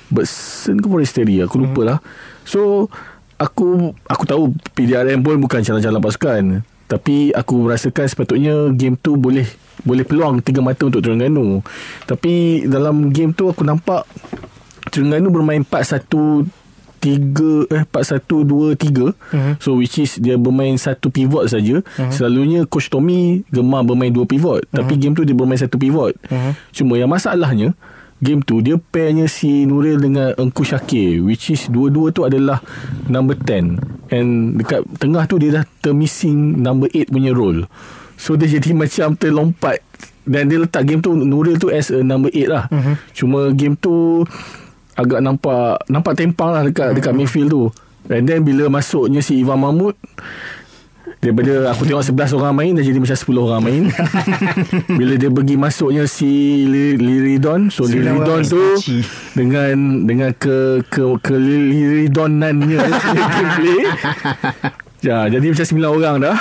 Betson ke Foresteri aku lupa lah. So aku aku tahu PDRM pun bukan calon-calon pasukan. Tapi aku merasakan sepatutnya game tu boleh boleh peluang tiga mata untuk Terengganu. Tapi dalam game tu aku nampak Terengganu bermain 4-1 tiga eh 4 1 2 3 Mhm. so which is dia bermain satu pivot saja. Mhm. selalunya coach Tommy gemar bermain dua pivot. Tapi game tu dia bermain satu pivot. Mhm. cuma yang masalahnya game tu dia pairnya si Nuril dengan Engku Syakir which is dua-dua tu adalah number 10 and dekat tengah tu dia dah termissing number 8 punya role. So dia jadi macam terlompat. Dan dia letak game tu Nuril tu as a number 8 lah. Mhm. cuma game tu agak nampak nampak tempang lah dekat dekat midfield tu. And then bila masuknya si Ivan Mahmud daripada aku tengok 11 orang main dah jadi macam 10 orang main. bila dia pergi masuknya si Li- Liridon, so Liridon tu dengan dengan ke ke ke Liridonannya. Ya, jadi macam 9 orang dah.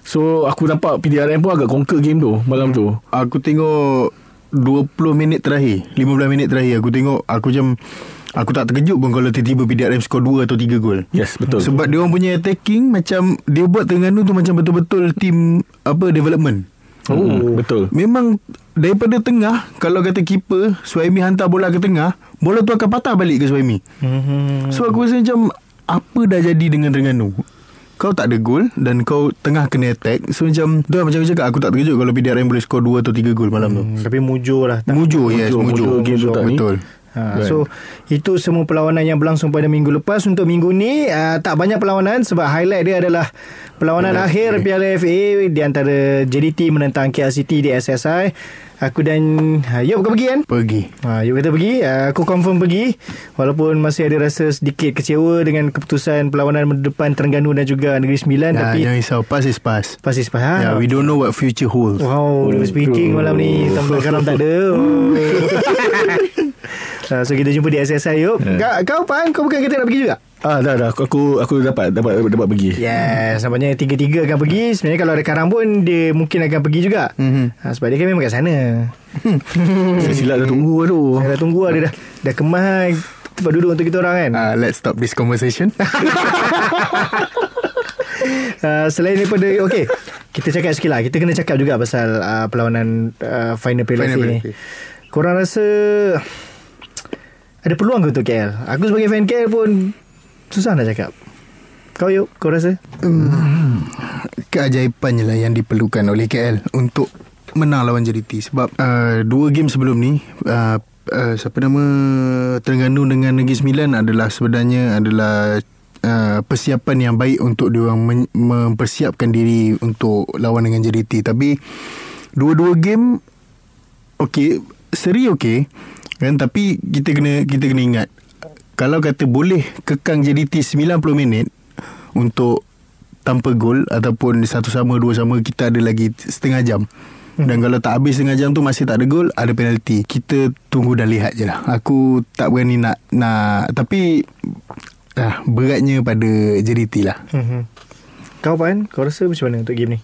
So aku nampak PDRM pun agak conquer game tu malam tu. Aku tengok 20 minit terakhir 15 minit terakhir Aku tengok Aku macam Aku tak terkejut pun Kalau tiba-tiba PDRM skor 2 atau 3 gol Yes, betul. Sebab dia orang punya attacking Macam Dia buat Terengganu tu Macam betul-betul Team Apa Development Oh, betul. Memang Daripada tengah Kalau kata keeper Suhaimi hantar bola ke tengah Bola tu akan patah balik ke Suhaimi Mhm. So aku rasa macam Apa dah jadi dengan Terengganu kau tak ada gol Dan kau tengah kena attack So macam Tu lah macam aku cakap Aku tak terkejut Kalau PDRM boleh skor 2 atau 3 gol malam tu Hmm, Tapi mujur lah tak? Mujur yes Mujur, Mujur, mujur tu tak ni. Betul Ha, so itu semua perlawanan yang berlangsung pada minggu lepas untuk minggu ni uh, tak banyak perlawanan sebab highlight dia adalah perlawanan Piala akhir. Piala FA di antara JDT menentang KL City di SSI. Aku dan uh, Yop kau pergi kan? Pergi Ha, Yop kata pergi uh, Aku confirm pergi Walaupun masih ada rasa sedikit kecewa Dengan keputusan perlawanan depan Terengganu dan juga Negeri Sembilan nah, Tapi Jangan risau Pass is pass pasti sepas ha? yeah, We don't know what future holds Wow, oh, speaking malam ni Tambah karam tak ada oh. Ha, So kita jumpa di SSI Yop Ya. Kau, kau Pan Kau bukan kata nak pergi juga? Ah dah dah. Aku aku, aku dapat dapat dapat, dapat pergi. Yes Nampaknya tiga-tiga akan pergi. Sebenarnya kalau ada karang pun Dia mungkin akan pergi juga. Mhm. ha, Sebab dia kan memang kat sana. Saya silap dah tunggu tu. Saya dah tunggu lah Dia dah, dah kemas Tempat duduk untuk kita orang kan. Uh, Let's stop this conversation. Uh, Selain daripada Okay Kita cakap sikit lah. Kita kena cakap juga Pasal uh, perlawanan uh, Final Piala ni. Korang rasa Ada peluang ke untuk KL Aku sebagai fan KL pun Susah nak cakap. Kau yuk Kau rasa? Keajaiban je lah Yang diperlukan oleh KL Untuk menang lawan JDT sebab uh, dua game sebelum ni uh, uh, siapa nama Terengganu dengan Negeri Sembilan adalah sebenarnya adalah uh, persiapan yang baik untuk dia orang men- mempersiapkan diri untuk lawan dengan JDT tapi dua-dua game okey seri okey kan? Tapi kita kena kita kena ingat kalau kata boleh kekang JDT 90 minit untuk tanpa gol ataupun satu sama dua sama kita ada lagi setengah jam. Dan kalau tak habis setengah jam tu masih tak ada gol, ada penalti. Kita tunggu dan lihat je lah. Aku tak berani nak nak tapi ah, beratnya pada JDT lah. Mhm. Kau Pan, kau rasa macam mana untuk game ni?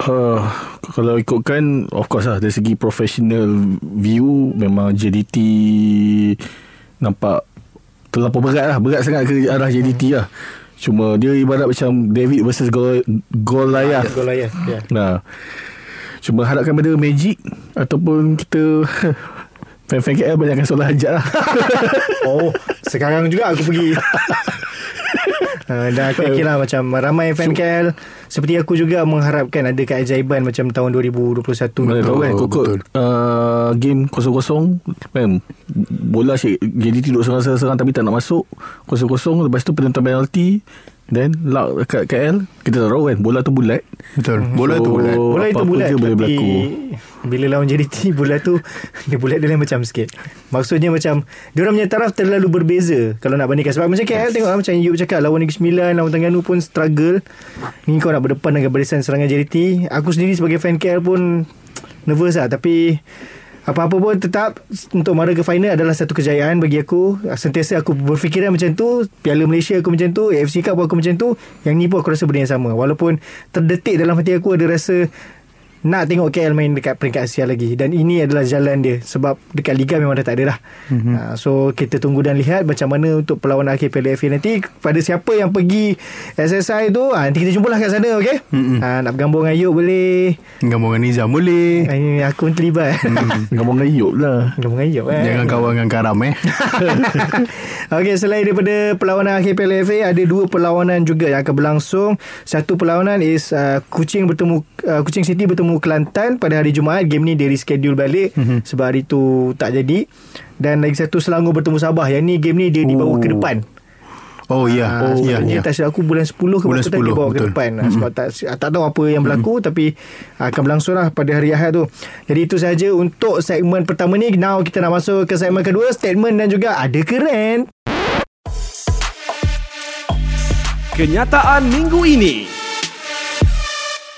Uh, kalau ikutkan Of course lah Dari segi professional view Memang JDT Nampak Terlampau berat lah Berat sangat ke arah JDT lah Cuma dia ibarat macam David versus Gol Goliath Gol layar. Ya. Nah Cuma harapkan pada Magic Ataupun kita Fan-fan KL banyakkan solat hajat lah Oh, sekarang juga aku pergi. Uh, dan aku yakin lah macam ramai fan KL seperti aku juga mengharapkan ada keajaiban macam tahun 2021 Mana ni. tahu kan Oh, Kokot betul. uh, Game kosong-kosong kan, Bola asyik JDT duduk serang-serang Tapi tak nak masuk Kosong-kosong Lepas tu penonton penalti Then lock dekat KL Kita tak tahu kan Bola tu bulat Betul. Bola tu So, bulat. Bola itu bulat je boleh tapi berlaku. bila lawan JDT bola tu dia bulat dia lain macam sikit. Maksudnya macam dia orang punya taraf terlalu berbeza kalau nak bandingkan sebab macam KL tengok lah, macam Yub cakap lawan Negeri Sembilan lawan Terengganu pun struggle. Ni kau nak berdepan dengan barisan serangan JDT. Aku sendiri sebagai fan KL pun nervous lah tapi apa-apa pun tetap untuk mara ke final adalah satu kejayaan bagi aku. Sentiasa aku berfikiran macam tu. Piala Malaysia aku macam tu. AFC Cup aku macam tu. Yang ni pun aku rasa benda yang sama. Walaupun terdetik dalam hati aku ada rasa nak tengok KL main dekat peringkat Asia lagi dan ini adalah jalan dia sebab dekat liga memang dah tak ada dah. Mm-hmm. Uh, so kita tunggu dan lihat macam mana untuk perlawanan akhir Piala FA nanti pada siapa yang pergi SSI tu uh, nanti kita jumpalah kat sana okey. Mm-hmm. Uh, nak bergambung dengan Yuk boleh. Gambung dengan Nizam boleh. Uh, ini aku pun terlibat. Gabung dengan Yop lah Gambung dengan Yuk eh. Jangan kawan dengan Karam eh. Okey, selain daripada perlawanan akhir Piala FA, ada dua perlawanan juga yang akan berlangsung. Satu perlawanan is uh, Kuching bertemu uh, Kuching City bertemu Kelantan pada hari Jumaat. Game ni dia reschedule balik mm-hmm. sebab hari tu tak jadi. Dan lagi satu Selangor bertemu Sabah. Yang ni game ni dia dibawa Oh. ke depan. Oh ya, Ah, ya, Ini ya. tak silap aku bulan 10 ke Bulan berapa tadi 10, bawa ke betul. depan mm-hmm. sebab tak tak tahu apa yang berlaku mm-hmm. tapi akan berlangsung lah pada hari Ahad tu. Jadi itu saja untuk segmen pertama ni. Now kita nak masuk ke segmen kedua, statement dan juga ada keren. Kenyataan minggu ini.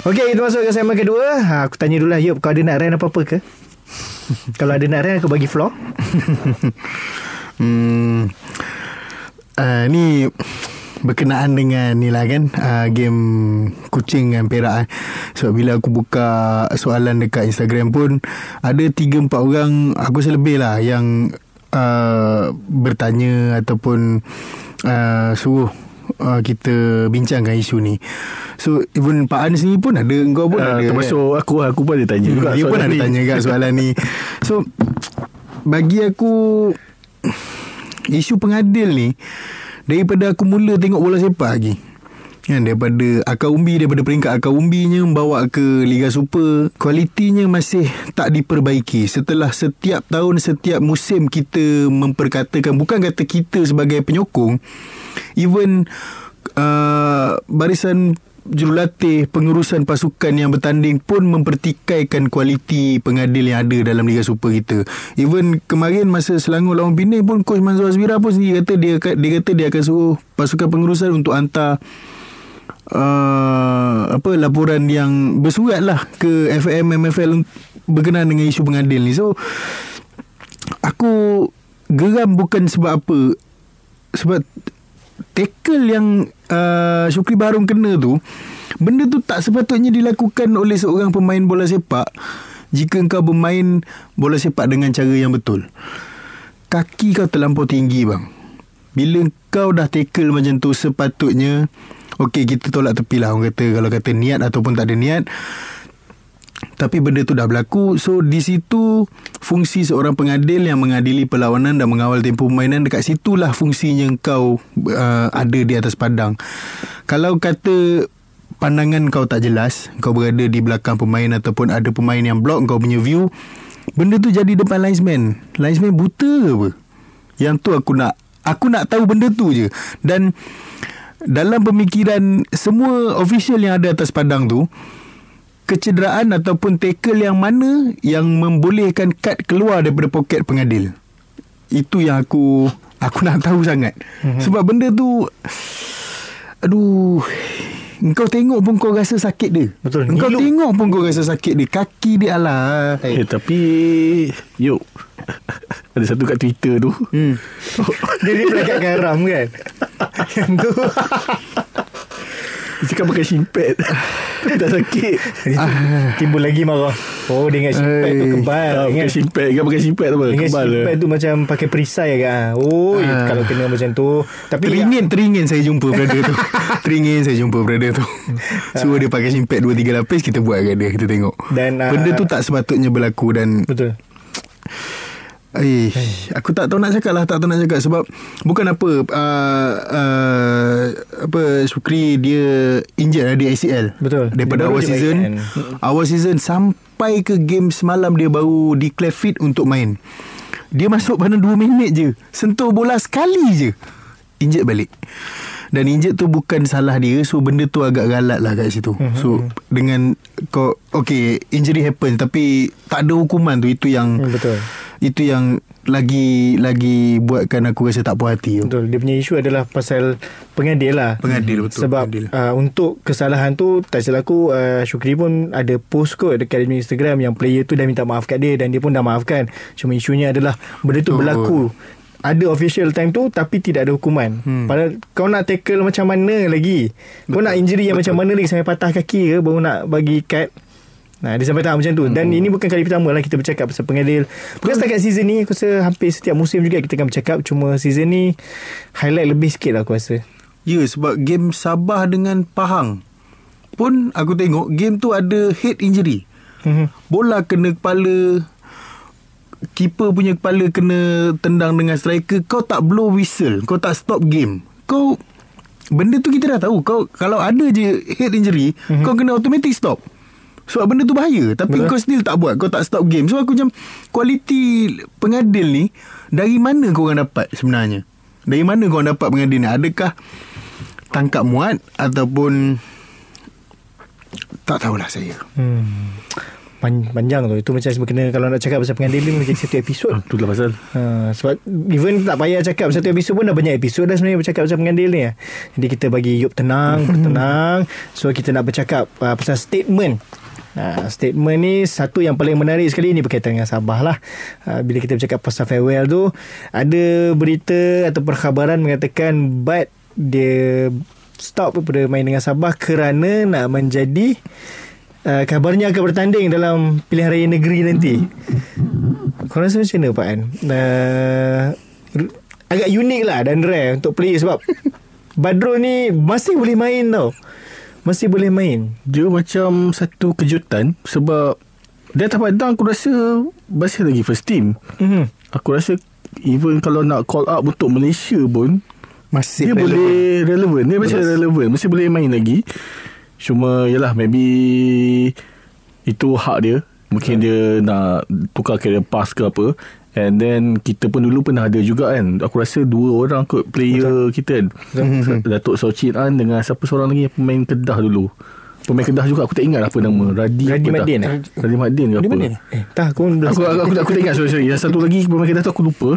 Okey, kita masuk ke segmen kedua. Ha, aku tanya dulu lah, Yop, kau ada nak rant apa-apa ke? Kalau ada nak rant, aku bagi floor. Hmm, uh, ni berkenaan dengan ni lah kan uh, game kucing dengan perak eh. sebab bila aku buka soalan dekat Instagram pun ada 3 4 orang aku rasa lebih lah yang uh, bertanya ataupun uh, suruh uh, kita bincangkan isu ni. So even Pak An sendiri pun ada engkau pun uh, ada Termasuk aku Aku pun ada tanya Hmm, juga Dia pun soalan ada ni. tanya kat soalan ni. So Bagi aku Isu pengadil ni Daripada aku mula tengok bola sepak lagi Kan? Daripada akar umbi Daripada peringkat akar umbinya Bawa ke Liga Super Kualitinya masih tak diperbaiki. Setelah setiap tahun Setiap musim kita memperkatakan Bukan kata kita sebagai penyokong Even uh, Barisan jurulatih pengurusan pasukan yang bertanding pun mempertikaikan kualiti pengadil yang ada dalam Liga Super kita. Even kemarin masa Selangor lawan Penang pun coach Manzur Azmira pun sendiri kata dia dia kata dia akan suruh pasukan pengurusan untuk hantar uh, apa laporan yang bersurat lah ke FM MFL berkenaan dengan isu pengadil ni. So aku geram bukan sebab apa sebab tackle yang uh, Syukri Baharun kena tu benda tu tak sepatutnya dilakukan oleh seorang pemain bola sepak jika engkau bermain bola sepak dengan cara yang betul. Kaki kau terlampau tinggi bang. Bila kau dah tackle macam tu sepatutnya Okey kita tolak tepi lah Orang kata. Kalau kata niat ataupun tak ada niat tapi benda tu dah berlaku So di situ Fungsi seorang pengadil Yang mengadili perlawanan Dan mengawal tempoh permainan Dekat situlah fungsinya kau uh, Ada di atas padang Kalau kata pandangan kau tak jelas, kau berada di belakang pemain ataupun ada pemain yang block kau punya view, benda tu jadi depan linesman. Linesman buta ke apa? Yang tu aku nak aku nak tahu benda tu je. Dan dalam pemikiran semua official yang ada atas padang tu, kecederaan ataupun tackle yang mana yang membolehkan kad keluar daripada poket pengadil. Itu yang aku aku nak tahu sangat. Mm-hmm. Sebab benda tu aduh Engkau tengok pun kau rasa sakit dia. Betul. Engkau Ngilu. tengok pun kau rasa sakit dia. Kaki dia alah. Eh tapi Yuk Ada satu kat Twitter tu Hmm. Dia dia pernah kat garam kan Yang tu Dia cakap pakai shimpet Tapi tak sakit. Timbul lagi marah. Oh dia ingat simpet tu Ai. kebal. Tak, Pakai Ingat shimpet Kan pakai shimpet tu apa? Dengan Kebal simpet lah tu macam pakai perisai kan. Oh, Ah. kalau kena macam tu. Tapi Teringin Teringin saya jumpa brother tu. Teringin saya jumpa brother tu. Suruh dia pakai simpet 2-3 lapis Kita buat kat dia Kita tengok. Dan, ah, Benda tu tak sepatutnya berlaku Dan betul. Eh, aku tak tahu nak cakap lah, tak tahu nak cakap sebab bukan apa uh, uh, apa Sukri dia injured lah dia ACL. Betul. Daripada awal season, main. awal season sampai ke game semalam dia baru declare fit untuk main. Dia masuk pada 2 minit je. Sentuh bola sekali je. Injured balik. Dan injured tu bukan salah dia So benda tu agak galat lah kat situ Mhm. So dengan kau Okay injury happen Tapi tak ada hukuman tu Itu yang Hmm, betul. itu yang lagi lagi buatkan aku rasa tak puas hati tu. Betul. Dia punya isu adalah pasal pengadil lah. Pengadil, betul, Sebab pengadil. Uh, untuk kesalahan tu tak silap aku uh, Syukri pun ada post kot dekat dia Instagram yang player tu dah minta maaf kat dia dan dia pun dah maafkan. Cuma isunya adalah benda tu Betul. berlaku ada official time tu tapi tidak ada hukuman. Hmm. Padahal kau nak tackle macam mana lagi? Kau nak injury yang macam mana lagi sampai patah kaki ke baru nak bagi kad? Nah, dia sampai tahap macam tu. Dan ini bukan kali pertama lah kita bercakap pasal pengadil. Bukan setakat season ni, aku rasa hampir setiap musim juga kita akan bercakap. Cuma season ni highlight lebih sikit lah aku rasa. Ya sebab game Sabah dengan Pahang pun aku tengok game tu ada head injury. Mhm. Bola kena kepala keeper punya kepala kena tendang dengan striker kau tak blow whistle kau tak stop game. Kau benda tu kita dah tahu. Kau kalau ada je head injury mm-hmm. kau kena automatic stop. Sebab benda tu bahaya Tapi Betul. kau still tak buat Kau tak stop game. So aku macam Kualiti pengadil ni Dari mana kau orang dapat sebenarnya? Dari mana kau orang dapat pengadil ni? Adakah Tangkap muat Ataupun Tak tahulah saya. Hmm. Pan- panjang tu. Itu macam kena kalau nak cakap pasal pengadil ni menjadi satu episod. Tu lah pasal Ha, sebab even tak payah cakap satu episod pun dah banyak episod dah sebenarnya bercakap pasal pengadil ni. Jadi kita bagi Yop tenang, tenang. So kita nak bercakap uh, pasal statement. Ha, statement ni satu yang paling menarik sekali ni berkaitan dengan Sabah lah. Ha, bila kita bercakap pasal farewell tu, ada berita atau perkhabaran mengatakan Bad dia stop daripada main dengan Sabah kerana nak menjadi uh, kabarnya akan bertanding dalam pilihan raya negeri nanti. Kau rasa macam mana Pak An? Uh, agak unik lah dan rare untuk player sebab Badrul ni masih boleh main tau. Masih boleh main. Dia macam satu kejutan Sebab Dia atas padang aku rasa Masih lagi first team Mhm. Aku rasa Even kalau nak call up Untuk Malaysia pun Masih Dia relevan. boleh relevan Dia masih relevan Masih boleh main lagi Cuma Yalah maybe Itu hak dia. Mungkin dia nak Tukar career pass ke apa. And then Kita pun dulu pernah ada juga kan. Aku rasa dua orang kot Player Betul. kita kan. Datuk Socin An Dengan siapa seorang lagi Yang pemain Kedah dulu Pemain Kedah juga Aku tak ingat apa nama Radi Radi tak? Madin, eh? Radi Madin ke apa? Eh, tak aku dah Aku, aku, aku, aku tak ingat sorry, sorry. Yang satu lagi Pemain Kedah tu aku lupa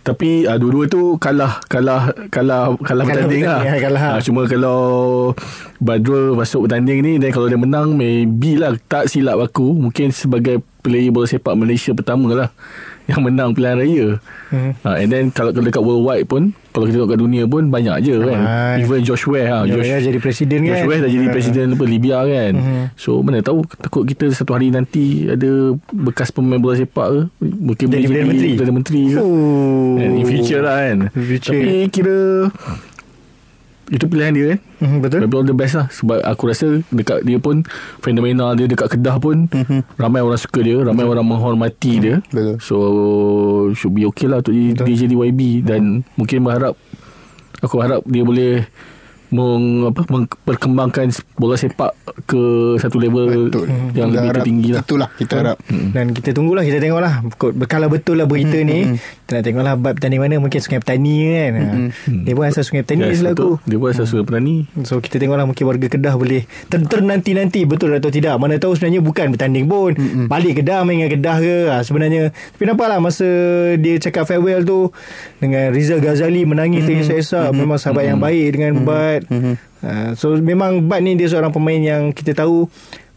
Tapi uh, Dua-dua tu Kalah Kalah Kalah Kalah bertanding lah bertanding, kalah. Ah, Cuma kalau Badrul masuk bertanding ni Dan kalau dia menang Maybe lah Tak silap aku Mungkin sebagai Player bola sepak Malaysia pertama lah Yang menang pilihan raya Hmm. uh, And then Kalau kalau dekat worldwide pun Kalau kita tengok kat dunia pun Banyak je kan Ramai. Even Josh Ware ha, Josh Ware jadi presiden kan? Josh Ware dah jadi Ah. presiden apa, Libya kan Mhm. So mana tahu Takut kita satu hari nanti Ada bekas pemain bola sepak ke Mungkin Jadi Perdana Menteri? Perdana Menteri ke Oh. And in future lah kan future. Tapi kira Itu pilihan dia kan Mhm, betul. Maybe all the best lah. Sebab aku rasa Dekat dia pun Fenomenal dia Dekat Kedah pun Ramai orang suka dia. Ramai orang menghormati dia. Betul. So Should be okay lah Untuk Betul. DJ di YB Dan mungkin berharap Aku harap dia boleh meng, apa, memperkembangkan bola sepak ke satu level Betul. yang Kita lebih harap tertinggi lah. Itulah kita harap. Dan kita tunggulah Kita tengoklah. Kalau betul lah berita ni Kita nak tengoklah Bab petani mana. Mungkin Sungai Petani kan. Mm Dia pun asal Sungai Petani Yes, yes, betul. aku Dia pun asal Sungai Petani. So kita tengoklah Mungkin warga Kedah boleh Ter nanti-nanti Betul atau tidak. Mana tahu sebenarnya Bukan bertanding pun. Mm-mm. Balik Kedah Main dengan Kedah ke? Ha, Sebenarnya Tapi nampaklah Masa dia cakap farewell tu Dengan Rizal Ghazali Menangis mm-hmm. terisa-isa Memang sahabat yang baik Dengan Bad ha, So memang Bad ni Dia seorang pemain yang Kita tahu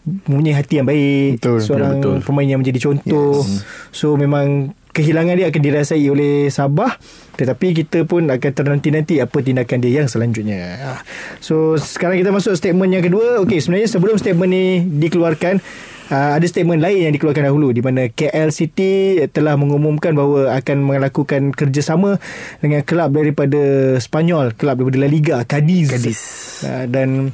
Mempunyai hati yang baik Betul, Seorang betul. pemain yang menjadi contoh yes. So memang Kehilangan dia akan dirasai oleh Sabah Tetapi kita pun akan ternanti-nanti Apa tindakan dia yang selanjutnya Ah. So sekarang kita masuk statement yang kedua Okey sebenarnya sebelum statement ni dikeluarkan Uh, ada statement lain yang dikeluarkan dahulu di mana KL City telah mengumumkan bahawa akan melakukan kerjasama dengan kelab daripada Spanyol, kelab daripada La Liga, Cadiz. Cadiz. Uh, dan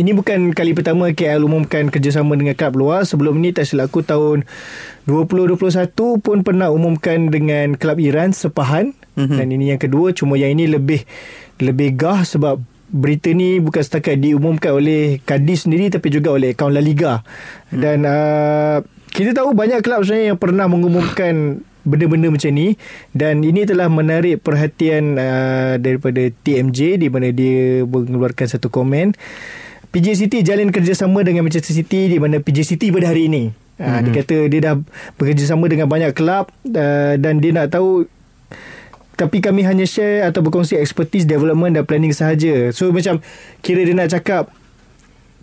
ini bukan kali pertama KL umumkan kerjasama dengan kelab luar. Sebelum ni tak silap aku tahun 2021 pun pernah umumkan dengan kelab Iran Sepahan mm-hmm. dan ini yang kedua cuma yang ini lebih lebih gah sebab berita ni bukan setakat diumumkan oleh Cadiz sendiri tapi juga oleh akaun La Liga. Dan uh, kita tahu banyak kelab sebenarnya yang pernah mengumumkan benda-benda macam ni dan ini telah menarik perhatian uh, daripada TMJ di mana dia mengeluarkan satu komen PJ City jalin kerjasama dengan Manchester City di mana PJ City pada hari ini. Mm-hmm. dia kata dia dah bekerjasama dengan banyak kelab uh, dan dia nak tahu tapi kami hanya share atau berkongsi expertise development dan planning sahaja. So macam kira dia nak cakap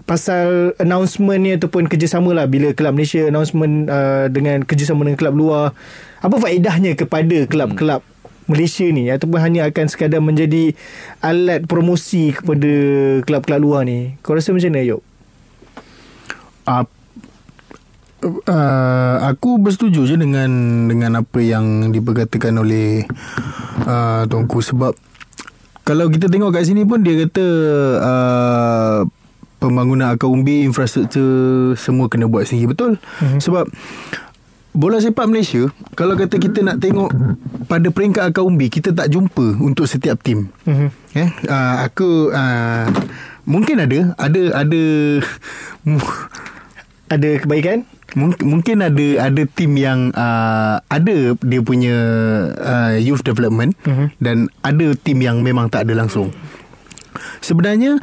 pasal announcement ni ataupun kerjasama lah bila kelab Malaysia announcement uh, dengan kerjasama dengan kelab luar. Apa faedahnya kepada kelab-kelab Malaysia ni ataupun hanya akan sekadar menjadi alat promosi kepada kelab-kelab luar ni. Kau rasa macam mana Yop? uh, uh, aku bersetuju je dengan dengan apa yang diperkatakan oleh uh, tuanku sebab kalau kita tengok kat sini pun dia kata uh, pembangunan akar umbi infrastruktur semua kena buat sendiri betul mm-hmm. sebab bola sepak Malaysia kalau kata kita nak tengok pada peringkat akar umbi kita tak jumpa untuk setiap tim Mm-hmm. eh uh, aku uh, mungkin ada ada ada Ada kebaikan? Mungkin, mungkin ada ada tim yang uh, ada dia punya uh, youth development uh-huh. dan ada tim yang memang tak ada langsung. Sebenarnya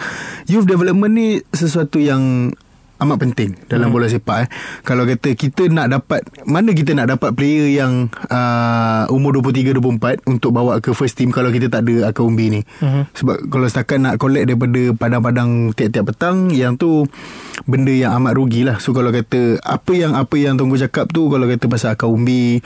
youth development ni sesuatu yang amat penting dalam hmm. bola sepak eh. Kalau kata kita nak dapat mana kita nak dapat player yang uh, umur 23 24 untuk bawa ke first team kalau kita tak ada akar umbi ni. Hmm. Sebab kalau setakat nak collect daripada padang-padang tiap-tiap petang yang tu benda yang amat rugi lah. So kalau kata apa yang apa yang Tunggu cakap tu kalau kata pasal akar umbi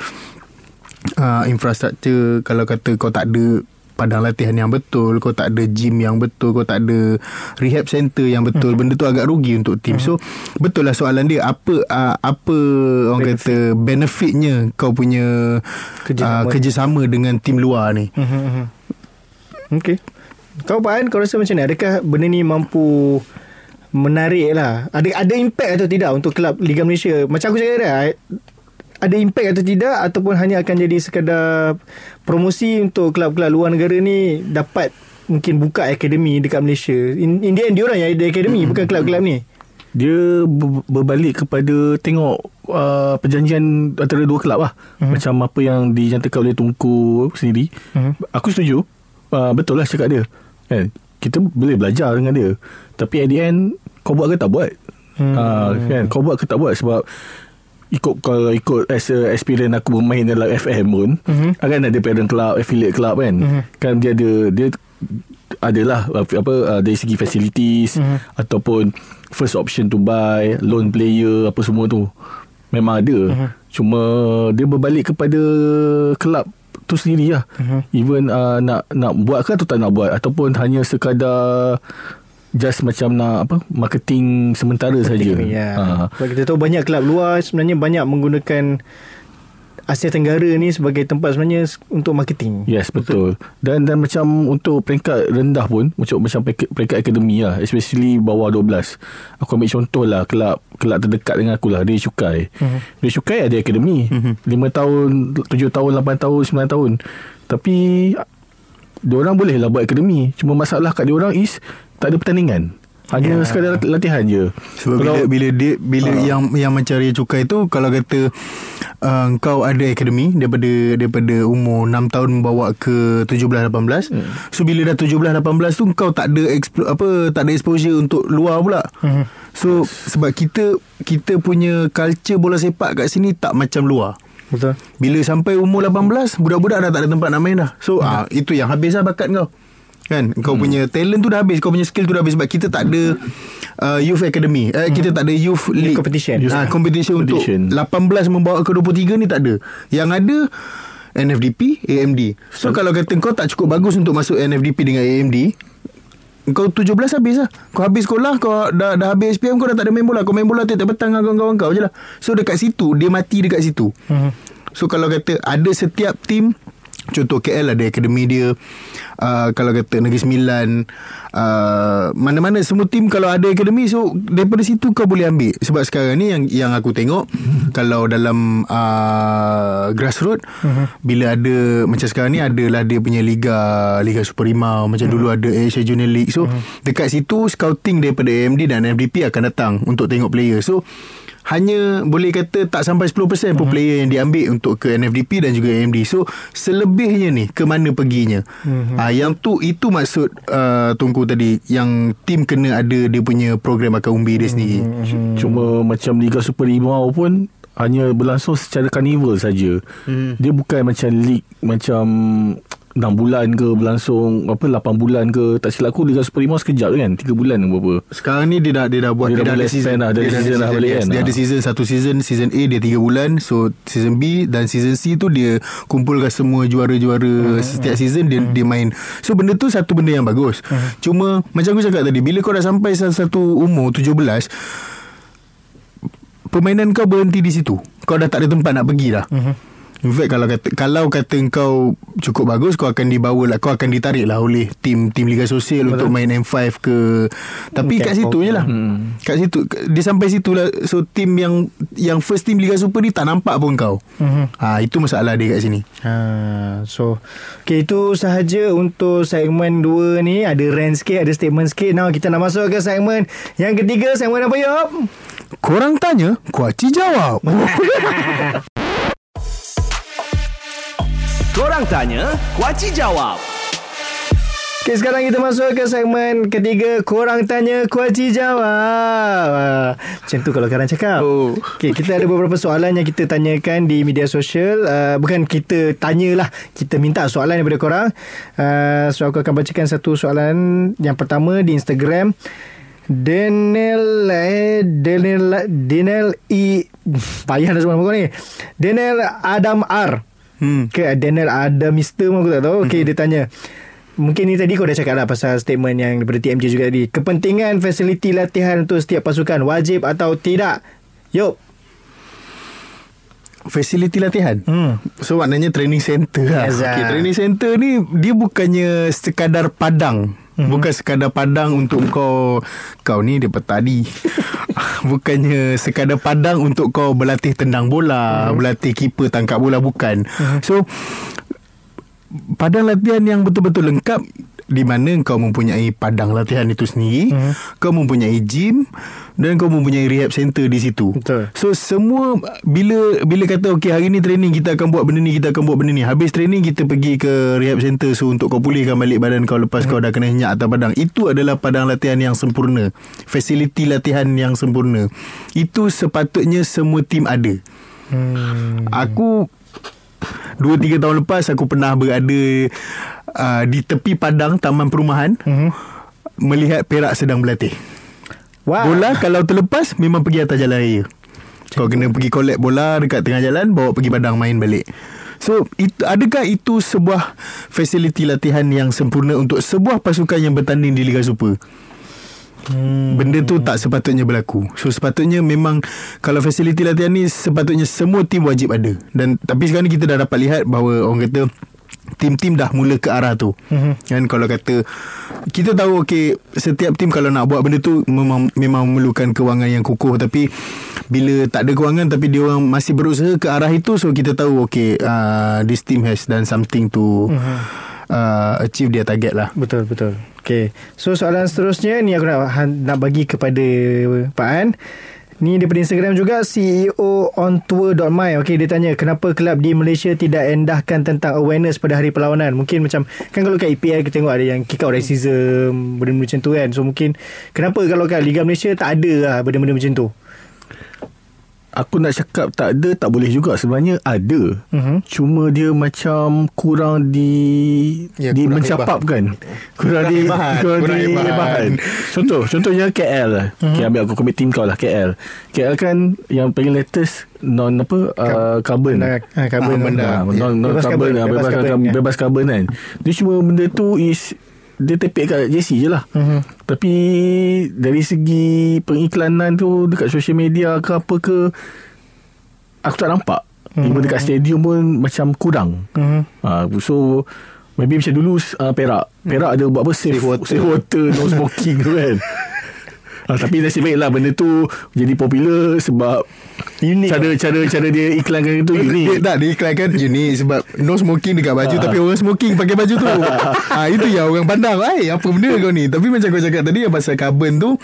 uh, infrastruktur kalau kata kau tak ada padang latihan yang betul kau tak ada gym yang betul kau tak ada rehab center yang betul hmm. benda tu agak rugi untuk tim hmm. so betul lah soalan dia apa uh, apa orang Benefit. kata benefitnya kau punya kerjasama, uh, kerjasama dengan tim luar ni hmm. Okay Kau Pak An Kau rasa macam ni Adakah benda ni mampu Menarik lah Ada ada impact atau tidak Untuk kelab Liga Malaysia Macam aku cakap dah ada impact atau tidak ataupun hanya akan jadi sekadar promosi untuk kelab-kelab luar negara ni dapat mungkin buka akademi dekat Malaysia. In, in the end diorang yang ada akademi hmm. bukan kelab-kelab ni. Dia ber- berbalik kepada tengok uh, perjanjian antara dua kelab lah. Hmm. Macam apa yang dijantakan oleh Tunku sendiri. Hmm. Aku setuju. Uh, betul lah cakap dia. Kan? Kita boleh belajar dengan dia. Tapi at the end kau buat ke tak buat? Hmm. Uh, kan? Kau buat ke tak buat sebab ikut kalau ikut as a experience aku bermain dalam FM pun mm-hmm. akan ada parent club affiliate club kan mm-hmm. kan dia ada dia adalah apa uh, dari segi facilities mm-hmm. ataupun first option to buy loan player apa semua tu memang ada mm-hmm. cuma dia berbalik kepada kelab tu sendiri lah mm-hmm. even uh, nak nak buat ke atau tak nak buat ataupun hanya sekadar just macam nak apa marketing sementara saja. Ya. Ha. Sebab kita tahu banyak kelab luar sebenarnya banyak menggunakan Asia Tenggara ni sebagai tempat sebenarnya untuk marketing. Yes, betul. betul. Dan dan macam untuk peringkat rendah pun, macam macam peringkat, peringkat akademi lah, especially bawah 12. Aku ambil contoh lah kelab kelab terdekat dengan aku lah, dia Syukai. Uh-huh. Dia Syukai ada akademi. Uh-huh. 5 tahun, 7 tahun, 8 tahun, 9 tahun. Tapi dia orang boleh lah buat akademi. Cuma masalah kat dia orang is tak ada pertandingan. Hanya yeah. sekadar latihan je. Sebab bila, bila dia bila Ah. yang yang macam Ria Cukai tu kalau kata uh, kau ada akademi daripada daripada umur 6 tahun membawa ke 17 18. Hmm. So bila dah 17 18 tu kau tak ada explo, apa tak ada exposure untuk luar pula. Hmm. So sebab kita kita punya culture bola sepak kat sini tak macam luar. Betul. Bila sampai umur 18 Budak-budak dah tak ada tempat nak main dah So hmm. ah, itu yang habis lah bakat kau Kan? Kau hmm. punya talent tu dah habis Kau punya skill tu dah habis. Sebab kita tak ada uh, Youth Academy. Eh, Kita tak ada Youth League. competition. ah, Competition untuk Competition. 18 membawa ke 23 ni tak ada. Yang ada NFDP AMD So kalau kata kau tak cukup bagus Untuk masuk NFDP dengan AMD kau 17 habis lah. Kau habis sekolah Kau dah, dah habis SPM Kau dah tak ada main bola. Kau main bola tiap-tiap petang Dengan kawan-kawan kau je lah. So dekat situ Dia mati dekat situ. Mhm. So kalau kata Ada setiap tim Contoh KL ada akademi dia uh, Kalau kata Negeri Sembilan uh, Mana-mana semua tim Kalau ada akademi So daripada situ kau boleh ambil. Sebab sekarang ni Yang yang aku tengok Kalau dalam uh, Grassroot Bila ada Macam sekarang ni Adalah dia punya Liga Liga Super Rimau Macam dulu ada Asia Junior League. So dekat situ Scouting daripada AMD dan FDP Akan datang Untuk tengok player. So hanya boleh kata tak sampai 10% pun player yang diambil untuk ke NFDP dan juga AMD. So selebihnya ni ke mana perginya? Mm-hmm. Uh, yang tu itu maksud uh, Tungku tadi yang tim kena ada dia punya program akar umbi dia sendiri. Hmm. Cuma macam Liga Super Rimau pun hanya berlangsung secara karnival saja. Hmm. Dia bukan macam league macam 6 bulan ke berlangsung apa 8 bulan ke tak silap aku Liga Super Rimau sekejap kan 3 bulan ke berapa. Sekarang ni dia dah dia dah buat Dia dah ada boleh season. expand dah, dia ada Dia season dah balik kan? Dia ada Ah. season satu season season A dia 3 bulan so season B dan season C tu dia kumpulkan semua juara-juara setiap season dia dia main. So benda tu satu benda yang bagus. Cuma macam aku cakap tadi bila kau dah sampai satu umur 17 permainan kau berhenti di situ. Kau dah tak ada tempat nak pergi dah In fact kalau kata kalau kata kau cukup bagus kau akan dibawa lah kau akan ditarik lah oleh tim tim liga sosial Betul. untuk main M5 ke tapi Hmm, kat situ out. je lah hmm. kat situ dia sampai situ lah so tim yang yang first team liga super ni tak nampak pun kau Mhm. ha itu masalah dia kat sini Ha, so Okay itu sahaja Untuk segmen 2 ni Ada rant sikit Ada statement sikit Now kita nak masuk ke segmen Yang ketiga Segmen apa Yop? korang tanya kuaci jawab Korang tanya, Kuaci jawab. Okay sekarang kita masuk ke segmen ketiga Korang tanya Kuaci jawab. Macam tu kalau korang cakap. Oh. Okay kita ada beberapa soalan Yang kita tanyakan di media sosial. Uh, Bukan kita tanyalah Kita minta soalan daripada korang. Uh, So aku akan bacakan satu soalan. Yang pertama di Instagram Daniel eh, Daniel Daniel E Payah dah semua nama kau ni. Daniel Adam R hmm. ke Daniel ada Mister pun aku tak tahu Okay mm-hmm. dia tanya Mungkin ni tadi kau dah cakap lah Pasal statement yang Daripada TMJ juga tadi Kepentingan fasiliti latihan Untuk setiap pasukan Wajib atau tidak Yop Fasiliti latihan Hmm. So maknanya training center lah Yes, okay, ah. Training center ni Dia bukannya sekadar padang Mhm. Bukan sekadar padang untuk kau Kau ni dia petani Bukannya sekadar padang untuk kau berlatih tendang bola Mhm. Berlatih keeper tangkap bola Bukan So Padang latihan yang betul-betul lengkap di mana kau mempunyai padang latihan itu sendiri, Mhm. kau mempunyai gym dan kau mempunyai rehab center di situ. Betul. So semua bila bila kata okey hari ni training kita akan buat benda ni kita akan buat benda ni. Habis training kita pergi ke rehab center so untuk kau pulihkan balik badan kau lepas kau dah kena henyak atas padang. Itu adalah padang latihan yang sempurna. Fasiliti latihan yang sempurna. Itu sepatutnya semua tim ada. hmm. Aku Dua tiga tahun lepas Aku pernah berada uh, Di tepi padang Taman perumahan Mhm. Melihat Perak sedang berlatih. Wow Bola kalau terlepas Memang pergi atas jalan raya. Kau kena pergi collect bola Dekat tengah jalan Bawa pergi padang main balik. So itu, adakah itu sebuah Fasiliti latihan yang sempurna Untuk sebuah pasukan yang bertanding di Liga Super? Hmm. Benda tu tak sepatutnya berlaku. So sepatutnya memang Kalau fasiliti latihan ni Sepatutnya semua tim wajib ada. Dan Tapi sekarang ni kita dah dapat lihat Bahawa orang kata Tim-tim dah mula ke arah tu Mhm. Kan kalau kata Kita tahu okay Setiap tim kalau nak buat benda tu Memang, memang memerlukan kewangan yang kukuh Tapi Bila tak ada kewangan Tapi dia orang masih berusaha ke arah itu So kita tahu okay uh, This team has done something to Mhm. uh, achieve dia target lah. Betul betul. Okay. So soalan seterusnya ni aku nak nak bagi kepada Pak An. Ni daripada Instagram juga CEO on tour.my Okay dia tanya Kenapa kelab di Malaysia Tidak endahkan tentang awareness Pada hari perlawanan? Mungkin macam Kan kalau kat EPL Kita tengok ada yang Kick out racism Benda-benda macam tu kan. So mungkin Kenapa kalau kat Liga Malaysia Tak ada lah Benda-benda macam tu Aku nak cakap tak ada tak boleh juga sebenarnya ada. Mhm. Cuma dia macam kurang di Ya, di kurang mencapapkan. Kurang, di hebat. kurang, Kurang di hebat. Contoh, contohnya KL. Mhm. Okay, ambil aku komit tim kau lah KL. KL kan yang paling latest non apa uh, carbon. Carbon Ah, benda. Non, non Bebas carbon, carbon, lah, bebas bebas, carbon, carbon, ya. bebas carbon kan. Dia cuma benda tu is dia tepek kat JC je lah. Mhm. Tapi dari segi pengiklanan tu dekat social media ke apa ke aku tak nampak. Hmm. Even dekat stadium pun macam kurang. Mhm. Ha, so maybe macam dulu uh, Perak. Perak ada buat apa safe, Safe water. safe water no smoking tu kan. Ha, tapi nasib baiklah benda tu jadi popular sebab Unik cara cara cara dia iklankan itu Dia, unik. tak dia iklankan unik sebab no smoking dekat baju tapi orang smoking pakai baju tu. ha, itu yang orang pandang. Ai apa benda kau ni? Tapi macam kau cakap tadi yang pasal carbon tu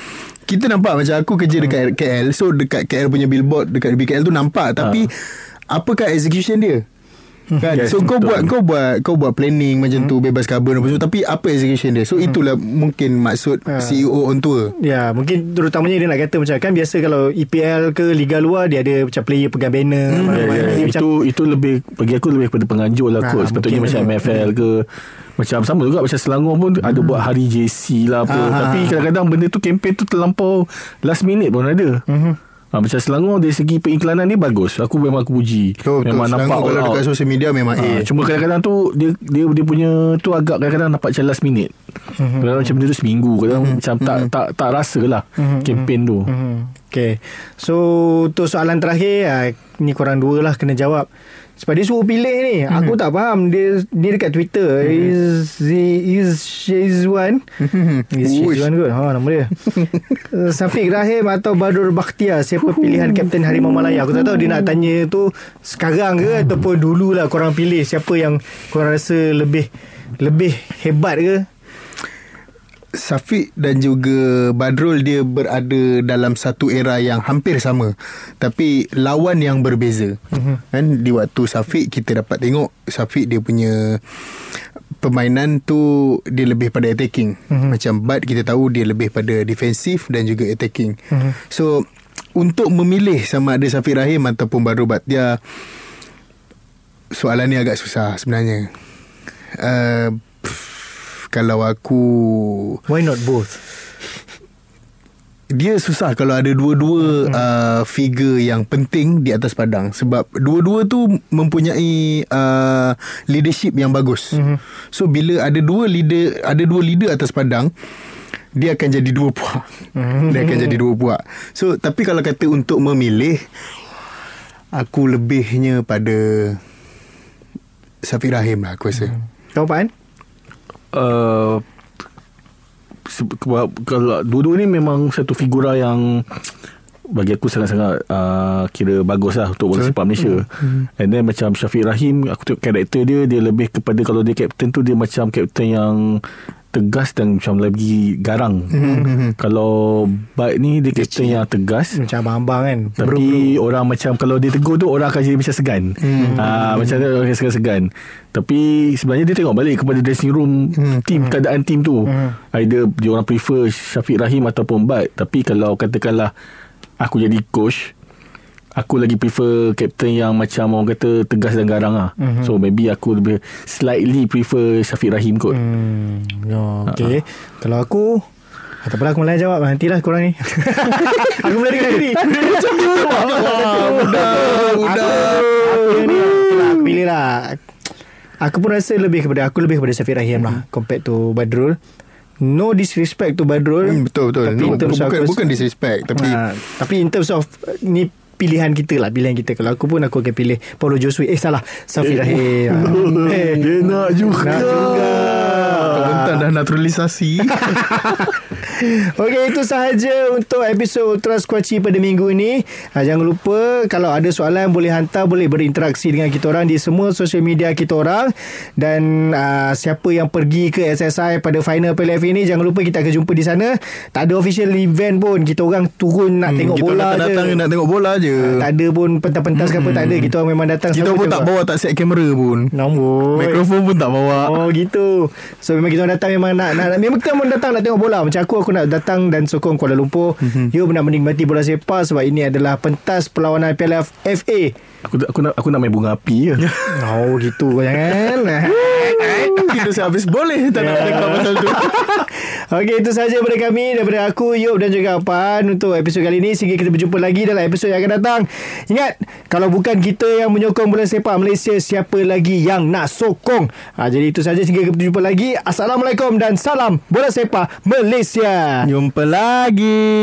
kita nampak macam aku kerja dekat KL. So dekat KL punya billboard dekat BKL tu nampak tapi apakah execution dia? Kan Yes, So kau betul. buat Kau buat Kau buat planning Macam tu Bebas carbon apa semua Tapi apa execution dia So itulah Mungkin maksud Ah. CEO on tour Ya mungkin terutamanya dia nak kata macam kan biasa kalau EPL ke Liga luar dia ada macam player pegang banner mana-mana. ya, Dia macam itu itu lebih bagi aku lebih kepada penganjur lah Ah, kot. Sepatutnya mungkin. macam MFL ke macam sama juga macam Selangor pun ada buat hari JC lah apa. Ah, Tapi kadang-kadang benda tu kempen tu terlampau last minute pun ada. Mhm. Ha, macam Selangor dari segi periklanan ni bagus. Aku memang aku puji. Betul betul memang Selangor nampak kalau all dekat out. social media Memang Ha, A cuma kadang-kadang tu dia dia dia punya tu agak kadang-kadang nampak macam last minute. Mhm. Kadang-kadang macam benda tu seminggu, kadang macam tak tak tak rasa lah kempen tu. Mhm. Okay So Untuk soalan terakhir ah, Ni korang dua lah Kena jawab Sebab dia suruh pilih ni. Mhm. Aku tak faham. Dia Ni dekat Twitter. Is Is Shazwan Is Uish. Shazwan kot Ha nama dia. Safiq Rahim Atau Badur Bakhtiar Siapa pilihan Kapten Harimau Malaya? Aku tak tahu. Dia nak tanya tu Sekarang ke Ataupun dulu lah Korang pilih Siapa yang Korang rasa lebih Lebih hebat ke Safiq dan juga Badrul dia berada dalam satu era yang hampir sama tapi lawan yang berbeza. Mm-hmm. Kan di waktu Safiq kita dapat tengok Safiq dia punya permainan tu dia lebih pada attacking. Mm-hmm. Macam Bad kita tahu dia lebih pada defensif dan juga attacking. Mm-hmm. So untuk memilih sama ada Safiq Rahim ataupun Badrul Batia soalan ni agak susah sebenarnya. Uh, kalau aku Why not both dia susah kalau ada dua-dua hmm. uh, figure yang penting di atas padang sebab dua-dua tu mempunyai uh, leadership yang bagus. Hmm. So bila ada dua leader ada dua leader atas padang dia akan jadi dua puak. Hmm. Dia akan jadi dua puak. So tapi kalau kata untuk memilih aku lebihnya pada Safiq Rahim lah aku rasa. Hmm. Kau Pak An uh, kalau dua-dua ni memang satu figura yang bagi aku sangat-sangat uh, kira bagus lah untuk bola sepak Malaysia. Hmm. And then macam Syafiq Rahim, aku tengok karakter dia, dia lebih kepada kalau dia kapten tu dia macam kapten yang tegas dan macam lagi garang. Hmm. Kalau Baik ni dia kapten yang tegas. Macam abang-abang kan Tapi orang macam Kalau dia tegur tu Orang akan jadi macam segan hmm. ha, Macam orang akan segan-segan Tapi sebenarnya dia tengok balik Kepada dressing room hmm. Team Keadaan team tu. Either dia orang prefer Syafiq Rahim Ataupun Bat Tapi kalau katakanlah Aku jadi coach Aku lagi prefer Captain yang macam Orang kata Tegas dan garang lah hmm. So maybe aku lebih Slightly prefer Syafiq Rahim kot hmm. Oh, okay. Kalau aku tak apalah aku mulai jawab Nantilah korang ni Aku mulai dengan diri Macam tu Udah, udah. Aku ni okay lah, Aku pilih lah Aku pun rasa lebih kepada Aku lebih kepada Syafiq Rahim lah Compared to Badrul No disrespect to Badrul Hmm, betul betul. Tapi No, bukan bukan disrespect tapi ha, Tapi in terms of uh, Ni pilihan kita lah Pilihan kita Kalau aku pun aku akan pilih Paulo Josue Eh salah Syafiq Rahim Ah. Eh, Dia nak juga Nak juga Tak dah naturalisasi Okey itu sahaja untuk episod Ultra Squatchy pada minggu ini. Ha, jangan lupa kalau ada soalan boleh hantar boleh berinteraksi dengan kita orang di semua social media kita orang dan uh, siapa yang pergi ke SSI pada final PLF ini jangan lupa kita akan jumpa di sana. Tak ada official event pun. Kita orang turun nak hmm, tengok Kita bola datang, je. datang nak tengok bola je Tak ada pun pentas-pentas hmm. ke apa tak ada. Kita orang memang datang Kita pun tak bawa tak set kamera pun. Nombor. Mikrofon pun tak bawa. Oh gitu. So memang kita datang Memang nak, nak Memang kita orang datang Nak tengok bola. Macam aku Aku nak datang Dan sokong Kuala Lumpur. Mm-hmm. You nak menikmati bola sepak Sebab ini adalah Pentas perlawanan Piala FA Aku aku nak aku nak main bunga api je. Oh gitu. Jangan Kita saya habis. Boleh Tak nak cakap pasal tu. Okey itu saja daripada kami Daripada aku Yop dan juga Pan Untuk episod kali ini. Sehingga kita berjumpa lagi Dalam episod yang akan datang. Ingat Kalau bukan kita yang menyokong bola sepak Malaysia Siapa lagi yang nak sokong? Ha, Jadi itu saja Sehingga kita berjumpa lagi. Assalamualaikum Dan salam bola sepak Malaysia. Jumpa lagi